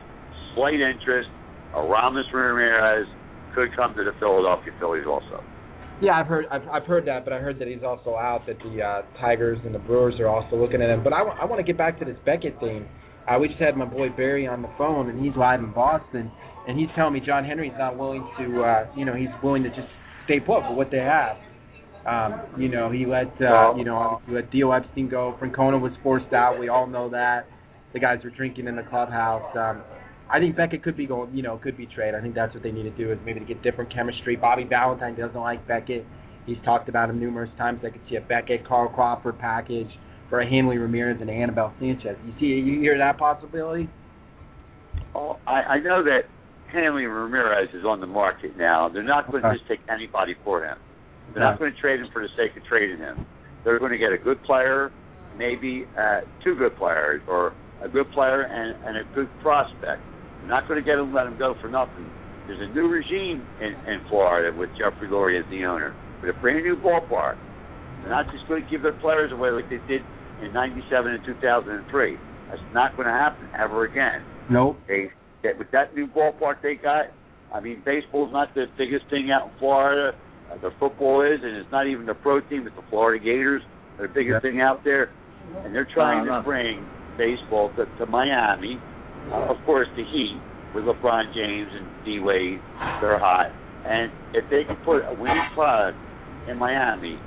slight interest. Aramis Ramirez could come to the Philadelphia Phillies also. Yeah, I've heard I've, I've heard that, but I heard that he's also out. That the uh, Tigers and the Brewers are also looking at him. But I, w- I want to get back to this Beckett thing. Uh, we just had my boy Barry on the phone, and he's live in Boston, and he's telling me John Henry's not willing to, uh, you know, he's willing to just stay put for what they have. Um, you know, he let, uh, you know, obviously let Theo Epstein go. Francona was forced out. We all know that. The guys were drinking in the clubhouse. Um, I think Beckett could be going, you know, could be traded. I think that's what they need to do is maybe to get different chemistry. Bobby Valentine doesn't like Beckett. He's talked about him numerous times. I could see a Beckett, Carl Crawford package for a Hanley Ramirez and Anibal Sanchez. You see, you hear that possibility? Oh, I, I know that Hanley Ramirez is on the market now. They're not going to just take anybody for him. They're not going to trade him for the sake of trading him. They're going to get a good player, maybe uh, two good players, or a good player and, and a good prospect. They're not going to get him, let him go for nothing. There's a new regime in, in Florida with Jeffrey Loria as the owner, with a brand new ballpark. They're not just going to give their players away like they did in '97 and 2003. That's not going to happen ever again. Nope. They that with that new ballpark they got. I mean, baseball's not the biggest thing out in Florida. Uh, the football is, and it's not even the pro team. It's the Florida Gators. They're the biggest Yeah. thing out there, and they're trying Wow, to bring baseball to, to Miami. Uh, of course, the Heat with LeBron James and D Wade, they're hot. And if they can put a winning product in Miami,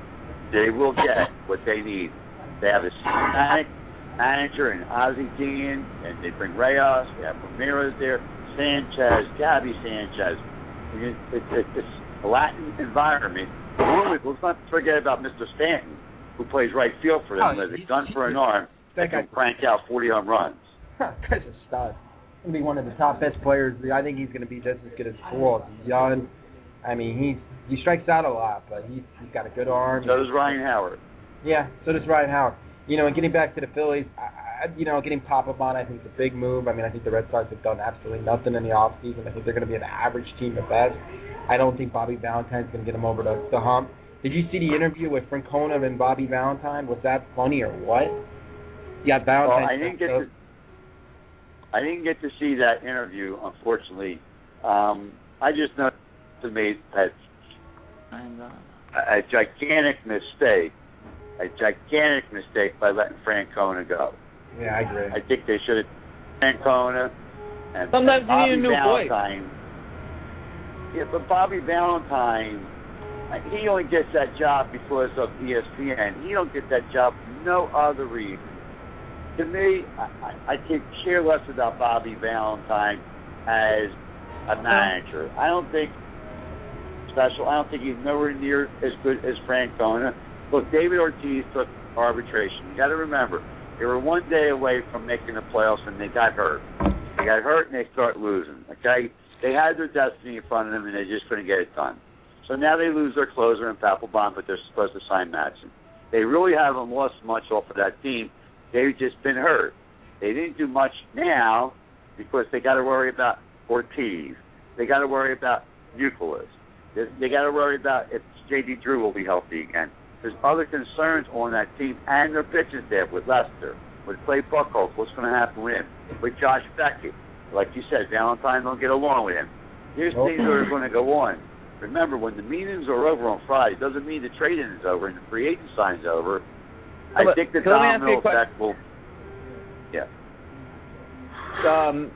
they will get what they need. They have a systematic manager and Ozzie Guillen, and they bring Reyes. They have Ramirez there, Sanchez, Gaby Sanchez. It, it, it, it's a Latin environment. Let's not forget about Mr. Stanton, who plays right field for them Oh, with a gun for an arm That that can crank out 40 home runs. Guy's a stud. He's gonna be one of the top best players. I think he's gonna be just as good as Pujols. He's young. I mean, he's he strikes out a lot, but he's he's got a good arm. So does Ryan Howard. Yeah, so does Ryan Howard. You know, and getting back to the Phillies, I, I, you know, getting Papelbon, I think is a big move. I mean, I think the Red Sox have done absolutely nothing in the off season. I think they're going to be an average team at best. I don't think Bobby Valentine's going to get them over the, the hump. Did you see the interview with Francona and Bobby Valentine? Was that funny or what? Yeah, Well, Valentine. I didn't get to, I didn't get to see that interview, unfortunately. Um, I just know they made a, a gigantic mistake, a gigantic mistake by letting Francona go. Yeah, I agree. I think they should have Francona and Sometimes and you Bobby need a new voice. Valentine. Yeah, but Bobby Valentine, uh, he only gets that job because of ESPN. He don't get that job for no other reason. To me, I, I, could care less about Bobby Valentine as a manager. I don't think special. I don't think he's nowhere near as good as Francona. Look, David Ortiz took arbitration. You got to remember, they were one day away from making the playoffs, and they got hurt. They got hurt, and they start losing. Okay, they had their destiny in front of them, and they just couldn't get it done. So now they lose their closer in Papelbon, but they're supposed to sign Madson. They really haven't lost much off of that team. They've just been hurt. They didn't do much now because they got to worry about Ortiz. They got to worry about Youkilis. They, they got to worry about if J.D. Drew will be healthy again. There's other concerns on that team and their pitching staff with Lester, with Clay Buchholz. What's going to happen with him? With Josh Beckett. Like you said, Valentine don't get along with him. There's Nope. things that are going to go on. Remember, when the meetings are over on Friday, it doesn't mean the trading is over and the free agent sign's over. I But- think the so let me ask you a domino effect will. Yeah. um,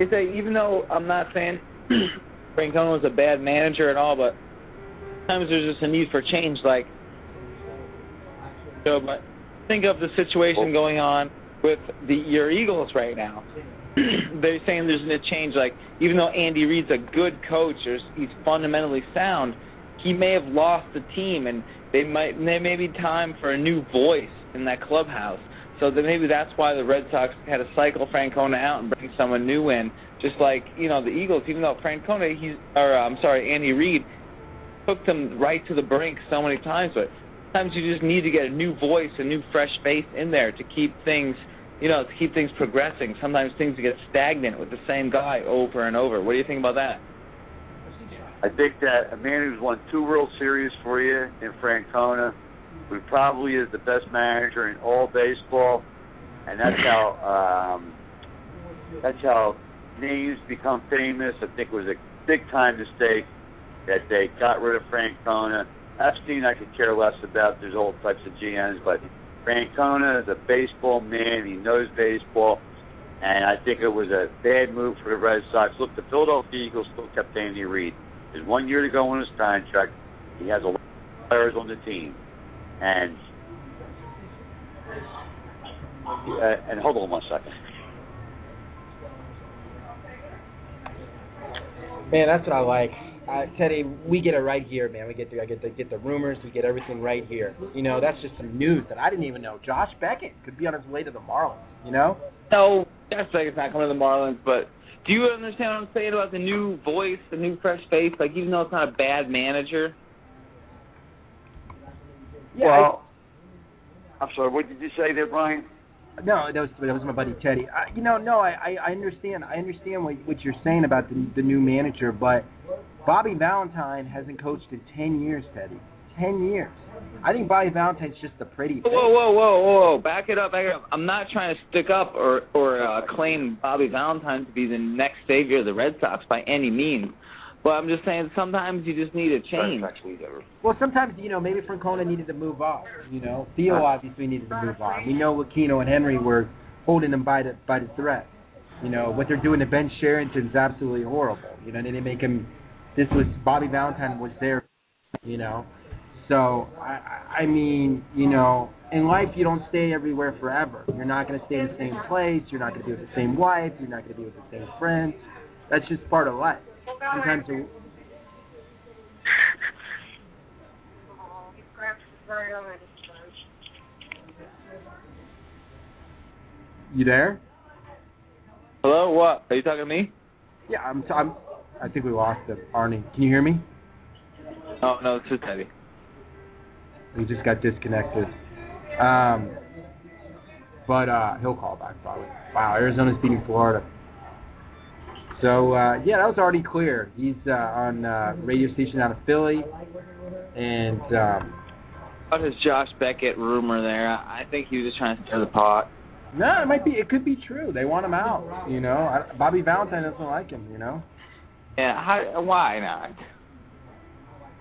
is that even though I'm not saying [clears throat] Francona was a bad manager at all, but sometimes there's just a need for change. Like, so, but think of the situation going on with the your Eagles right now. [clears throat] They're saying there's a change. Like, even though Andy Reid's a good coach, he's fundamentally sound. He may have lost the team, and they might there may be time for a new voice in that clubhouse. So that maybe that's why the Red Sox had to cycle Francona out and bring someone new in. Just like you know the Eagles, even though Francona, he's or I'm sorry, Andy Reid took them right to the brink so many times, but sometimes you just need to get a new voice, a new fresh face in there to keep things, you know, to keep things progressing. Sometimes things get stagnant with the same guy over and over. What do you think about that? I think that a man who's won two World Series for you in Francona, who probably is the best manager in all baseball, and that's how um, that's how names become famous. I think it was a big time mistake that they got rid of Francona. Epstein, I could care less about. There's all types of GMs, but Francona is a baseball man. He knows baseball, and I think it was a bad move for the Red Sox. Look, the Philadelphia Eagles still kept Andy Reid. There's one year to go on his contract. He has a lot of players on the team, and uh, and hold on one second. Man, that's what I like. Uh, Teddy, we get it right here, man. We get the I get the get the rumors, we get everything right here. You know, that's just some news that I didn't even know. Josh Beckett could be on his way to the Marlins. You know? No, Josh Beckett's not coming to the Marlins, but do you understand what I'm saying about the new voice, the new fresh face? Like, even though it's not a bad manager, Yeah. well, I'm sorry. What did you say there, Brian? No, that was that was my buddy Teddy. I, you know, no, I, I I understand. I understand what what you're saying about the the new manager, but Bobby Valentine hasn't coached in ten years, Teddy. Ten years. I think Bobby Valentine's just a pretty. whoa, whoa, whoa, whoa, whoa, back it up, back it up. I'm not trying to stick up or or uh, claim Bobby Valentine to be the next savior of the Red Sox by any means. But I'm just saying sometimes you just need a change. Well, sometimes you know maybe Francona needed to move on. You know, Theo obviously needed to move on. We know Lucchino and Henry were holding him by the by the thread. You know what they're doing to Ben Cherington's absolutely horrible. You know, they didn't make him. This was Bobby Valentine was there. You know, so I I mean you know in life you don't stay everywhere forever. You're not going to stay in the same place. You're not going to be with the same wife. You're not going to be with the same friends. That's just part of life. Sometimes you- you there? Hello, what? Are you talking to me? Yeah, I'm. T- I'm. I think we lost him. Arnie, can you hear me? Oh no, it's just Teddy. We just got disconnected. Um, but uh, he'll call back probably. Wow, Arizona's beating Florida. So uh, yeah, that was Artie Clear. He's uh, on uh, radio station out of Philly, and um, About his Josh Beckett rumor there, I I think he was just trying to stir the pot. no, it might be. It could be true. They want him out. You know, Bobby Valentine doesn't like him. You know. Yeah, how, why not?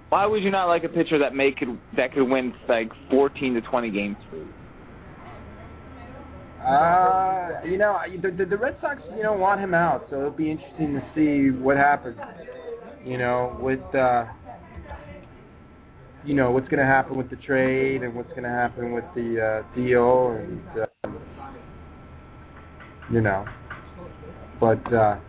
Why would you not like a pitcher that make could that could win like 14 to 20 games for you? Uh, you know, the, the the Red Sox, you know, want him out, so it'll be interesting to see what happens. You know, with uh, you know what's going to happen with the trade and what's going to happen with the uh, deal, and um, you know, but uh,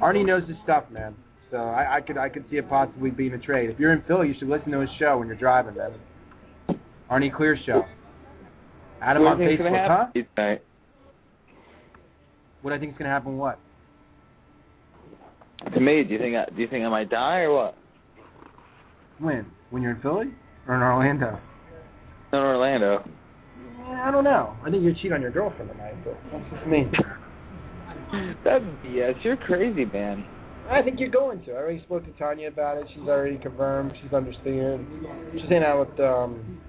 Arnie knows his stuff, man. So I, I could I could see it possibly being a trade. If you're in Philly, you should listen to his show when you're driving, man. Artie Clear show. Add him what on do you Facebook, huh? happen tonight? What I think is going to happen? What? To me, do you think I, do you think I might die or what? When? When you're in Philly or in Orlando? In Orlando. I don't know. I think you're cheating on your girlfriend tonight, but that's just me. [laughs] That's BS. You're crazy, man. I think you're going to. I already spoke to Tanya about it. She's already confirmed. She's understand. She's hanging out with um.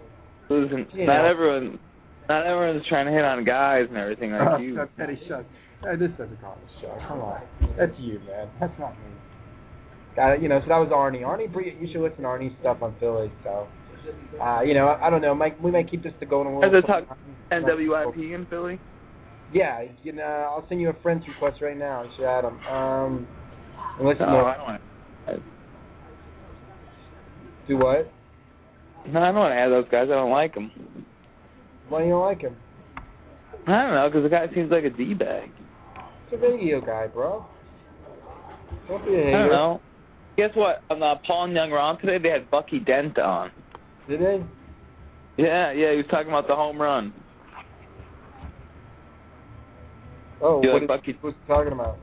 Listen, not know. everyone, not everyone's trying to hit on guys and everything like oh, you. shut, Teddy, shut. Hey, this doesn't call this show. Come on. That's you, man. That's not me. Got it. You know. So that was Arnie. Arnie, you should listen to Arnie's stuff on Philly. So, uh, you know, I, I don't know. Mike, we might keep this to going a little. Has it talk NWIP in Philly? Yeah, you know, I'll send you a friend's request right now. You should add him. Um, listen, No, I don't want. do what? No, I don't want to add those guys. I don't like them. Why do you don't like him? I don't know, because the guy seems like a d bag. He's a radio guy, bro. Don't be a I hater. don't know. Guess what? On uh, Paul and Young Ron today, they had Bucky Dent on. Did they? Yeah, yeah, he was talking about the home run. Oh, what like is, Bucky? what's he talking about?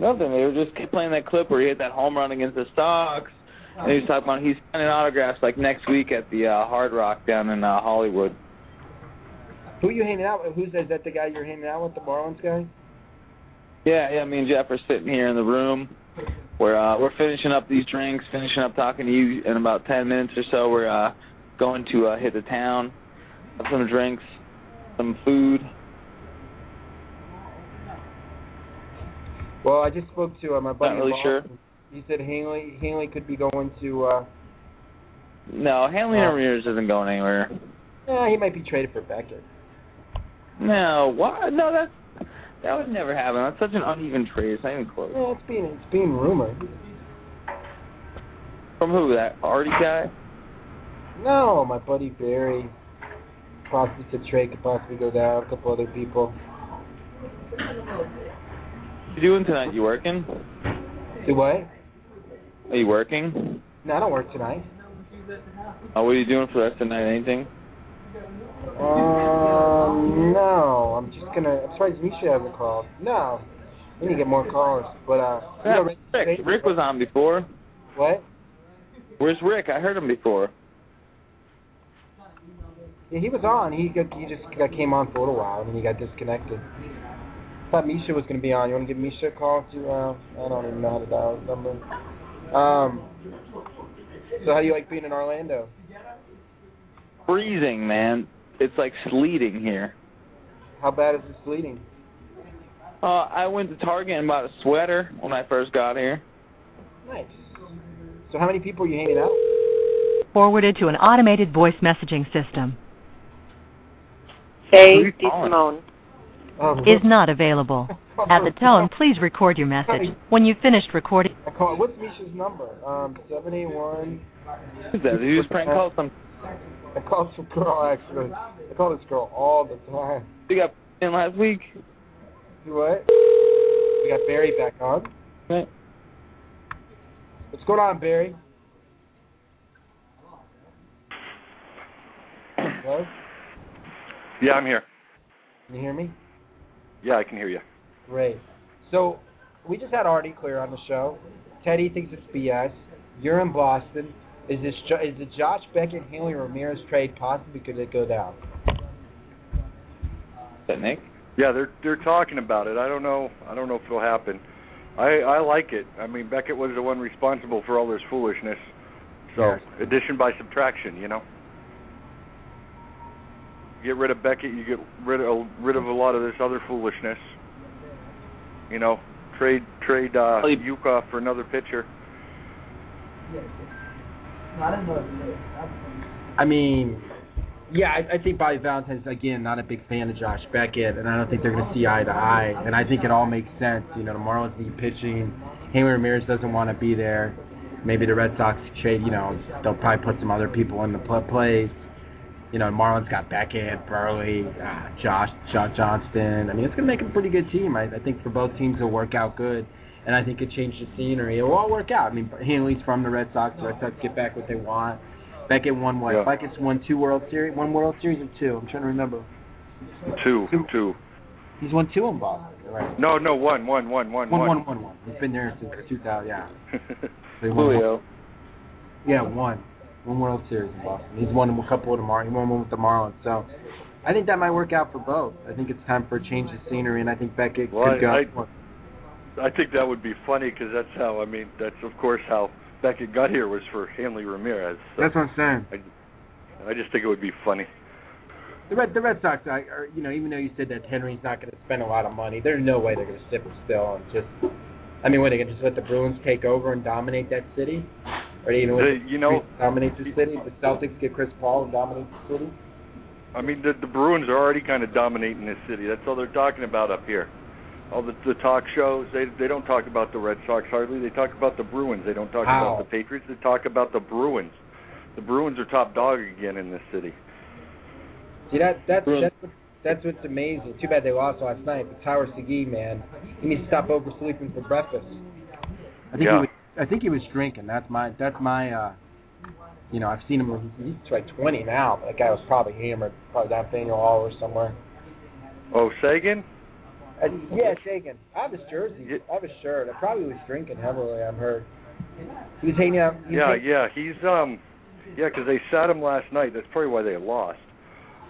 Nothing. They were just [laughs] playing that clip where he hit that home run against the Sox, And he was talking about he's signing autographs like next week at the uh, Hard Rock down in uh, Hollywood. Who are you hanging out with? Who's is that? The guy you're hanging out with, the Marlins guy? Yeah, yeah. Me and Jeff are sitting here in the room. We're uh, we're finishing up these drinks, finishing up talking to you in about ten minutes or so. We're uh, going to uh, hit the town, have some drinks, some food. Well, I just spoke to uh, my buddy. Not really sure. He said Hanley Hanley could be going to. uh No, Hanley Uh, Ramirez isn't going anywhere. Yeah, he might be traded for Beckett. No, what? No, that's that would never happen. That's such an uneven trade. It's not even close. Yeah, it's being it's being rumored. From who? That Artie guy? No, my buddy Barry. Possibly said trade could possibly go down. A couple other people. What you doing tonight? You working? Do what? Are you working? No, I don't work tonight. Uh, what are you doing for the rest of the night? Anything? Um, no. I'm just gonna. I'm surprised Misha hasn't called. No. We need to get more callers. But uh, you Yeah, know, Rick- Rick. Rick was on before. What? Where's Rick? I heard him before. Yeah, he was on. He got, he just got, came on for a little while and then he got disconnected. I thought Misha was going to be on. You want to give Misha a call? To uh, I don't even know how to dial his number. Um. So how do you like being in Orlando? Freezing, man. It's like sleeting here. How bad is the sleeting? Uh, I went to Target and bought a sweater when I first got here. Nice. So how many people are you hanging out? Forwarded to an automated voice messaging system. Who are Hey, you D. calling? Simone. Um, Is not available. At the tone, please record your message. When you've finished recording, I call. What's Misha's number? Um, seven eight one. Who's that? Did you just prank call some? I call some girl actually. I call this girl all the time. You got in last week. Do what? We got Barry back on. Right. What's going on, Barry? Hello? Yeah, I'm here. Can you hear me? Yeah, I can hear you. Great. So we just had Artie Clear on the show. Teddy thinks it's BS. You're in Boston. Is this Jo- is the Josh Beckett Hanley Ramirez trade possibly could it go down? Is that Nick? Yeah, they're they're talking about it. I don't know. I don't know if it'll happen. I I like it. I mean, Beckett was the one responsible for all this foolishness. So Yes. addition by subtraction, you know. Get rid of Beckett, you get rid of rid of a lot of this other foolishness. You know, trade trade uh Yuka for another pitcher. I mean, yeah, I, I think Bobby Valentine's again not a big fan of Josh Beckett, and I don't think they're going to see eye to eye. And I think it all makes sense. You know, the Marlins need pitching. Hanley Ramirez doesn't want to be there. Maybe the Red Sox trade. You know, they'll probably put some other people in the pl- place. You know, Marlins got Beckett, Buehrle, uh, Josh, Josh Johnson. I mean, it's going to make a pretty good team. I, I think for both teams it'll work out good, and I think it changed the scenery. It will all work out. I mean, Hanley's from the Red Sox. The Red Sox get back what they want. Beckett won what? Yeah. Beckett's won two World Series, one World Series or two. I'm trying to remember. Two, Two. two. He's won two in Boston, right? No, no, one, one, one, one, One, one, one, one. He's been there since 2000. Yeah. [laughs] They won one- Julio. Yeah, one. One World Series in Boston. He's won a couple of Mar. He won one with the Marlins. So, I think that might work out for both. I think it's time for a change of scenery, and I think Beckett Well, could go. I- I think that would be funny because that's how. I mean, that's of course how Beckett got here was for Hanley Ramirez. So That's what I'm saying. I I just think it would be funny. The Red, the Red Sox, I, are, you know, even though you said that Henry's not going to spend a lot of money, there's no way they're going to sit still and just. I mean, what they going to just let the Bruins take over and dominate that city? Or they going to They- you know- dominate the city? The Celtics get Chris Paul and dominate the city? I mean, the the Bruins are already kind of dominating this city. That's all they're talking about up here. All the the talk shows, they they don't talk about the Red Sox hardly. They talk about the Bruins. They don't talk How? about the Patriots. They talk about the Bruins. The Bruins are top dog again in this city. See that that's Bruins. that's what, that's what's amazing. Too bad they lost last night. But Tyler Seguin, man, he needs to stop oversleeping for breakfast. I think Yeah. he was. I think he was drinking. That's my. That's my. uh You know, I've seen him. He's, he's like 20 now. But that guy was probably hammered. Probably down Faneuil Hall or somewhere. Oh, Seguin? Uh, yeah, shaking. I have his jersey. Yeah. I have his shirt. I probably was drinking heavily. I've heard. He was hanging out. he was Yeah, hang- yeah, he's um, Yeah, because they sat him last night. That's probably why they lost.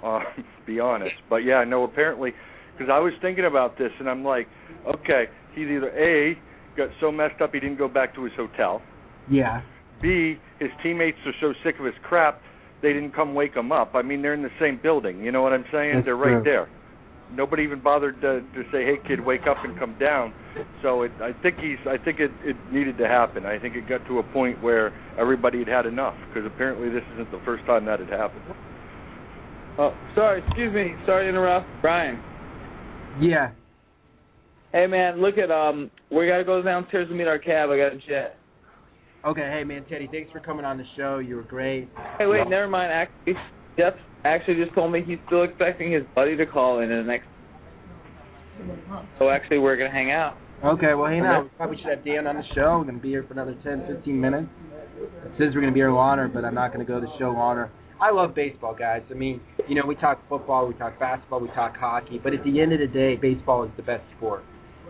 Uh, [laughs] be honest, but yeah, no, apparently, because I was thinking about this, and I'm like, okay, he's either a got so messed up he didn't go back to his hotel. Yeah. B, his teammates are so sick of his crap, they didn't come wake him up. I mean, they're in the same building. You know what I'm saying? That's they're right true. there. Nobody even bothered to, to say, "Hey, kid, wake up and come down." So it, I think he's. I think it, it needed to happen. I think it got to a point where everybody had had enough because apparently this isn't the first time that had happened. Oh, sorry. Excuse me. Sorry to interrupt, Brian. Yeah. Hey man, look at um. We gotta go downstairs and meet our cab. I got a jet. Okay, hey man, Teddy, thanks for coming on the show. You were great. Hey, wait, never mind. Actually, Jeff actually just told me he's still expecting his buddy to call in in the next. So actually, we're gonna hang out. Okay, well, hey now, we probably should have Dan on the show. We're to be here for another 10, 15 minutes. It says we're going to be here longer, but I'm not going to go the show longer. I love baseball, guys. I mean, you know, we talk football, we talk basketball, we talk hockey, but at the end of the day, baseball is the best sport.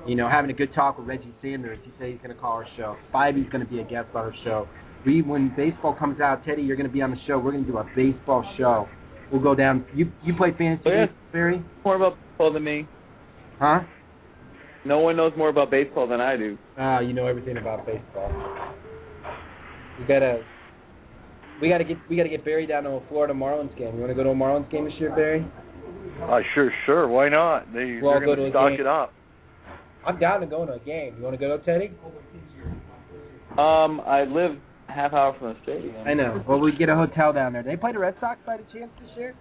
You know, having a good talk with Reggie Sanders, he said he's going to call our show. Spivey's going to be a guest on our show. We, when baseball comes out, Teddy, you're going to be on the show. We're going to do a baseball show. We'll go down. You you play fantasy, Oh, yeah. Barry? More about baseball than me. Huh? No one knows more about baseball than I do. Ah, you know everything about baseball. You gotta, we gotta get, we gotta get Barry down to a Florida Marlins game. You want to go to a Marlins game this year, Barry? Uh, sure, sure. Why not? They, We'll all they're going to a to stock game. it up. I'm down to go to a game. You want to go to Teddy? Um, I live half hour from the stadium. I know. Well, we get a hotel down there. They play the Red Sox by the chance this year?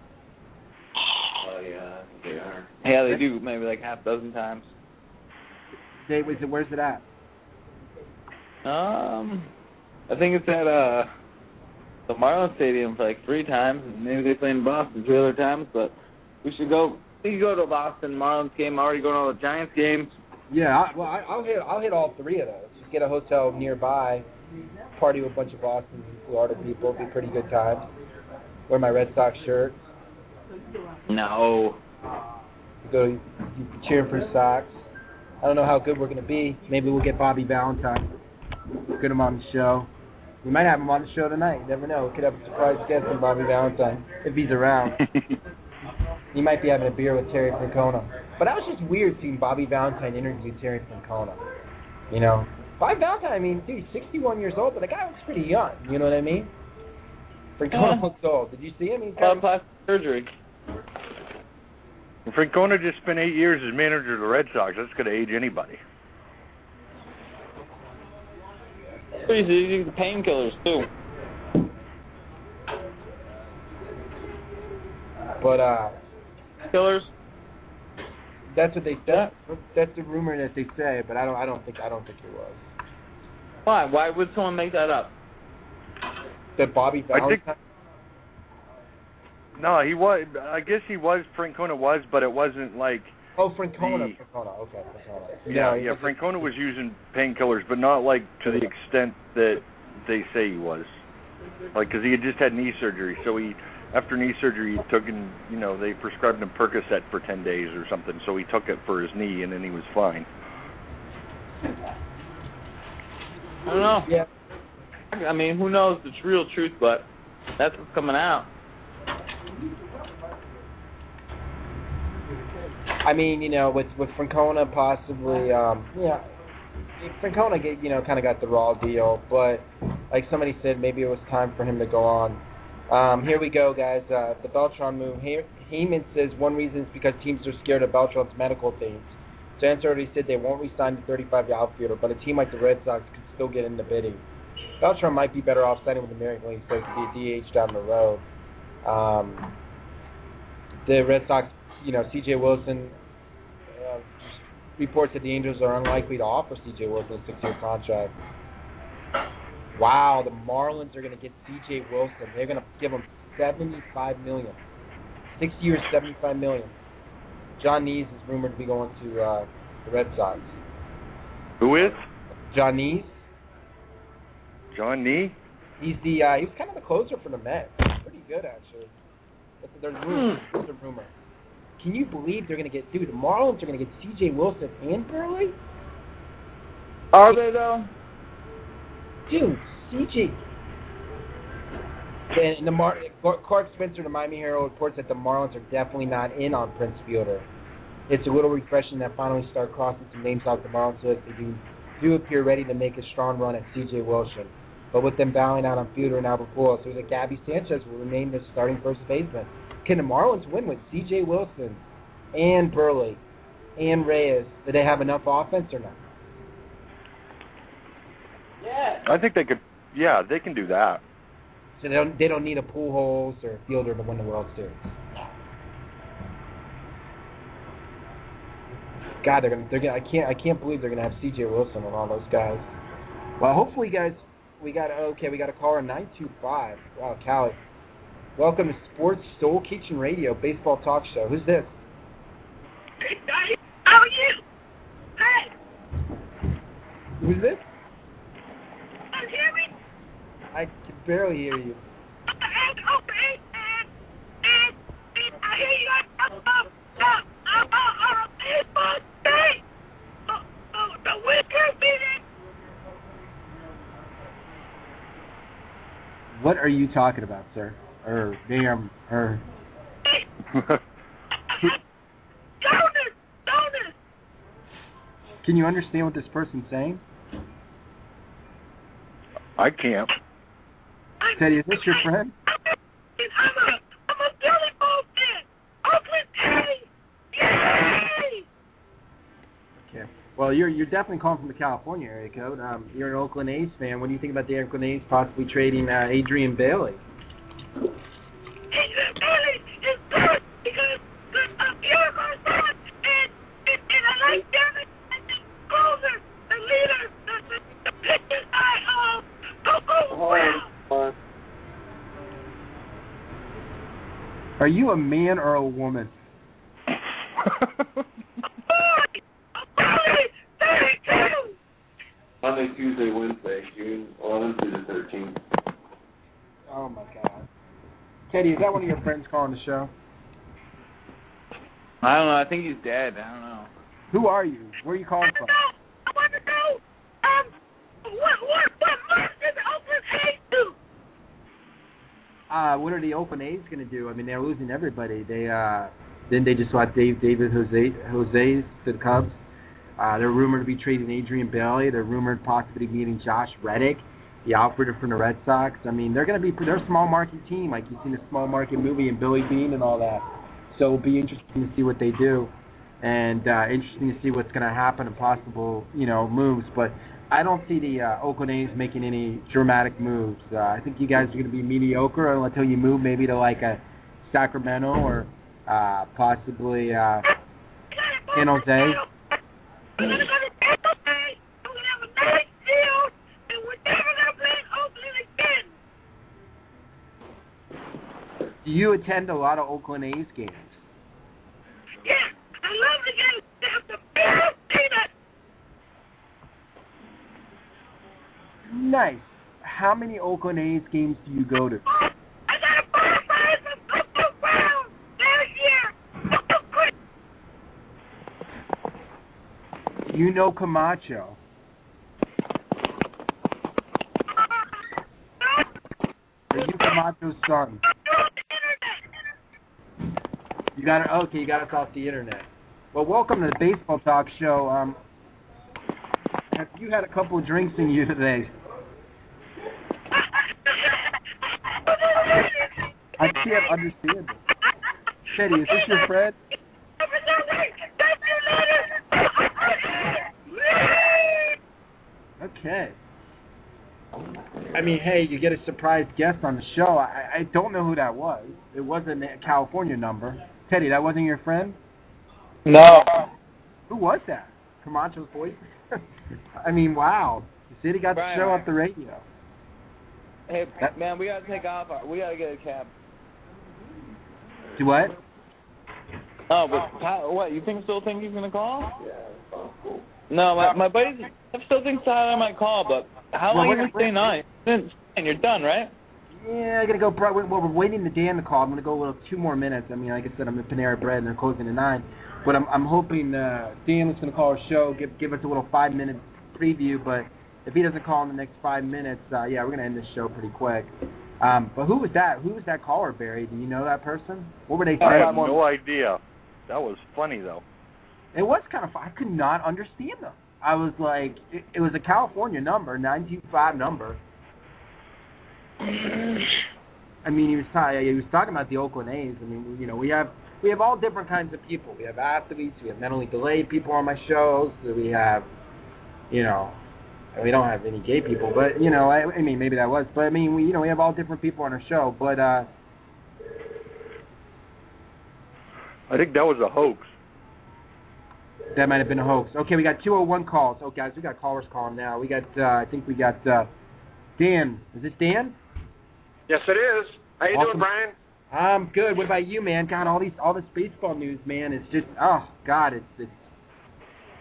Oh yeah, they are. Yeah, they do maybe like half a dozen times. They, was it, where's it at? Um, I think it's at uh the Marlins Stadium for like three times. Maybe they play in Boston three other times, but we should go. We could go to a Boston Marlins game. I'm already going to all the Giants games. Yeah, I, well, I, I'll hit, I'll hit all three of those. Just get a hotel nearby, party with a bunch of Boston and Florida people. Be pretty good times. Wear my Red Sox shirt. No. go cheering for the Sox. I don't know how good we're gonna be. Maybe we'll get Bobby Valentine. Get him on the show. We might have him on the show tonight. You never know. We could have a surprise guest from Bobby Valentine if he's around. [laughs] he might be having a beer with Terry Francona. But that was just weird seeing Bobby Valentine interview Terry Francona. You know, Bobby Valentine. I mean, dude, he's 61 years old, but the guy looks pretty young. You know what I mean? Francona Yeah. looks old. Did you see him? He's Uh, got plastic surgery. Francona just spent eight years as manager of the Red Sox. That's going to age anybody. He's using painkillers too. but uh, Killers. That's what they said. That's the rumor that they say, but I don't. I don't think. I don't think it was. Why? Why would someone make that up? That Bobby I think- No, he was. I guess he was. Francona was, but it wasn't like. Oh, Francona. The- Francona. Okay, Francona. Yeah, No, yeah. it wasn't- Francona was using painkillers, but not like to the extent that they say he was. Like, because he had just had knee surgery, so he, after knee surgery, he took and you know they prescribed him Percocet for ten days or something. So he took it for his knee, and then he was fine. I don't know. Yeah. I mean, who knows the real truth, but that's what's coming out. I mean, you know, with with Francona possibly, um, yeah, Francona get you know kind of got the raw deal, but like somebody said, maybe it was time for him to go on. Um, here we go, guys. Uh, the Beltran move. He- Heyman says one reason is because teams are scared of Beltran's medical things. Giants already said they won't re-sign the 35 year outfielder, but a team like the Red Sox could still get in the bidding. Beltran might be better off signing with the American League so he could be a DH down the road. Um, the Red Sox, you know, C.J. Wilson uh, reports that the Angels are unlikely to offer C.J. Wilson a six-year contract. Wow, the Marlins are going to get C.J. Wilson. They're going to give him seventy-five million. Six years, seventy-five million. John Nees is rumored to be going to uh, the Red Sox. Who is John Nees, John Nee? he's the uh, he's kind of the closer for the Mets. Pretty good actually. That's, there's rumor. There's a rumor. Can you believe they're going to get dude? The Marlins are going to get C.J. Wilson and Buehrle. Are they though? dude, CJ. And the Mar- Clark Spencer to Miami Herald reports that the Marlins are definitely not in on Prince Fielder. It's a little refreshing that finally start crossing some names off the Marlins list. They do, do appear ready to make a strong run at CJ Wilson. But with them bowing out on Fielder and Albert Pujols, so that Gaby Sanchez will remain the starting first baseman. Can the Marlins win with CJ Wilson and Buehrle and Reyes? Do they have enough offense or not? Yeah. I think they could. Yeah, they can do that. So they don't they don't need a Pujols or a Fielder to win the World Series. God, they're gonna they're gonna I can't I can't believe they're gonna have C.J. Wilson and all those guys. Well, hopefully, guys, we got okay. We got a caller nine two five. Wow, Callie. Welcome to Sports Soul Kitchen Radio Baseball Talk Show. Who's this? Hey, Daddy, how are you? Hey, Who's this? can you hear me? I can barely hear you. What are you talking about, sir? Or damn, or Donuts, donuts. can you understand what this person's saying? I can't. Teddy, is this your friend? I'm a, I'm a Billy Ball fan. Oakland A. Yay! Okay. Well, you're you're definitely calling from the California area code. Um, you're an Oakland A's fan. What do you think about the Oakland A's possibly trading uh, Adrian Bailey? Oh, are you a man or a woman? Boy, a boy, 32. Monday, Tuesday, Wednesday, June 11th through the 13th. Oh my God. Teddy, is that one of your friends calling the show? I don't know. I think he's dead. I don't know. Who are you? Where are you calling I from? know. I want to know um what what what month did the Oakland A's do? Uh, what are the Oakland A's going to do? I mean, they're losing everybody. They uh, didn't they just lost Dave David Jose Jose's to the Cubs? Uh, they're rumored to be trading Adrian Bailey. They're rumored possibly meeting Josh Reddick, the outfielder from the Red Sox. I mean, they're going to be they're a small market team, like you've seen a small market movie and Billy Beane and all that. So it'll be interesting to see what they do, and uh, interesting to see what's going to happen and possible you know moves. But I don't see the uh, Oakland A's making any dramatic moves. Uh, I think you guys are going to be mediocre until you move maybe to like a Sacramento or uh, possibly uh, San Jose. We're gonna go to Tampa Bay. and We're gonna have a nice field, and we're never gonna play in Oakland again. Do you attend a lot of Oakland A's games? Yeah, I love the game. They have the best peanuts. Nice. How many Oakland A's games do you go to? Oh, I got a prize from Coco Brown last year. Do you know Camacho? Uh, Are you Camacho's son? You got it. Okay, you got us off the internet. Well, welcome to the Baseball Talk Show. Um, have you had a couple of drinks in you today? I can't understand. Teddy, is this your friend? Okay. I mean, hey, you get a surprise guest on the show. I, I don't know who that was. It wasn't a California number. Teddy, that wasn't your friend? No. Who was that? Camacho's voice? [laughs] I mean, wow. The city got Brian, the show Brian. off the radio. Hey, That- man, we gotta take off. We gotta get a cab. Do what? Oh, but Ty- what? You think still think he's gonna call? Yeah. No, my my buddies. I still think Tyler might call, but how Well, long we're you gonna- gonna stay nine? And you're done, right? Yeah, I gotta go. Bro, well, we're waiting to Dan to call. I'm gonna go a little two more minutes. I mean, like I said, I'm in Panera Bread and they're closing at nine. But I'm I'm hoping uh, Dan is gonna call our show, give give us a little five minute preview. But if he doesn't call in the next five minutes, uh, yeah, we're gonna end this show pretty quick. Um, but who was that? Who was that caller, Barry? Do you know that person? What were they I have no idea. That was funny though. It was kind of fun. I could not understand them. I was like, it, it was a California number, nine two five number. I mean, he was talking. He was talking about the Oakland A's. I mean, you know, we have we have all different kinds of people. We have athletes. We have mentally delayed people on my shows. We have, you know, we don't have any gay people, but you know, I, I mean, maybe that was. But I mean, we you know we have all different people on our show. But uh I think that was a hoax. That might have been a hoax. Okay, we got 201 calls. Oh, guys, we got callers calling now. We got, uh, I think we got uh, Dan. Is this Dan? Yes, it is. How you Awesome. doing, Brian? I'm good. What about you, man? God, all these, all this baseball news, man. It's just, oh God, it's, it's,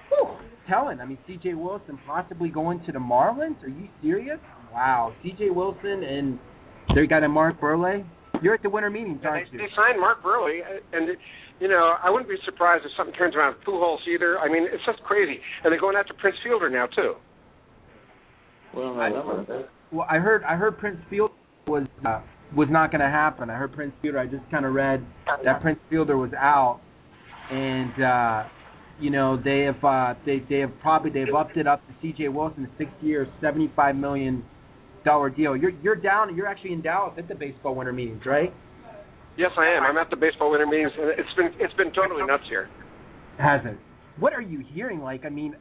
whew, telling. I mean, C.J. Wilson possibly going to the Marlins. Are you serious? Wow, C.J. Wilson and they got a Mark Buehrle. You're at the winter meetings, Yeah, aren't they, you? they signed Mark Buehrle, uh, and it, you know I wouldn't be surprised if something turns around with Pujols either. I mean, it's just crazy, and they're going after Prince Fielder now too. Well, I know that. Well, I heard, I heard Prince Field was uh, was not going to happen. I heard Prince Fielder. I just kind of read that Prince Fielder was out, and uh, you know they have uh, they they have probably they've upped it up to C.J. Wilson, a six-year, seventy-five million dollar deal. You're you're down. You're actually in Dallas at the baseball winter meetings, right? Yes, I am. I'm at the baseball winter meetings, and it's been it's been totally nuts here. Has it? What are you hearing? Like, I mean,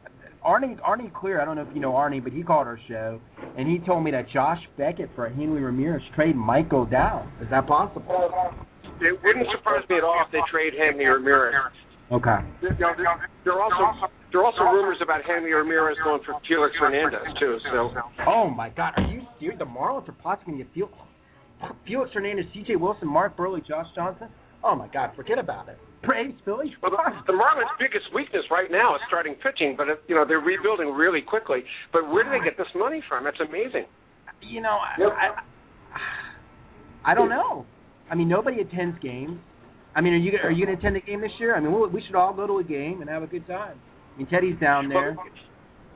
Arnie Arnie Clear. I don't know if you know Arnie, but he called our show, and he told me that Josh Beckett for Henry Ramirez trade might go down. Is that possible? It wouldn't surprise me at all if they trade Henry Ramirez. Okay. There, you know, there, there are also there are also rumors about Henry Ramirez going for Felix Hernandez too. So Oh my God, are you serious? The Marlins are possibly going to Felix, Felix Hernandez, C.J. Wilson, Mark Buehrle, Josh Johnson. Oh my God, forget about it. Braves, Phillies. Well, the, the Marlins' biggest weakness right now is starting pitching, but it, you know they're rebuilding really quickly. But where do they get this money from? That's amazing. You know, I, I, I don't know. I mean, nobody attends games. I mean, are you are you going to attend a game this year? I mean, we, we should all go to a game and have a good time. I mean, Teddy's down there. Well,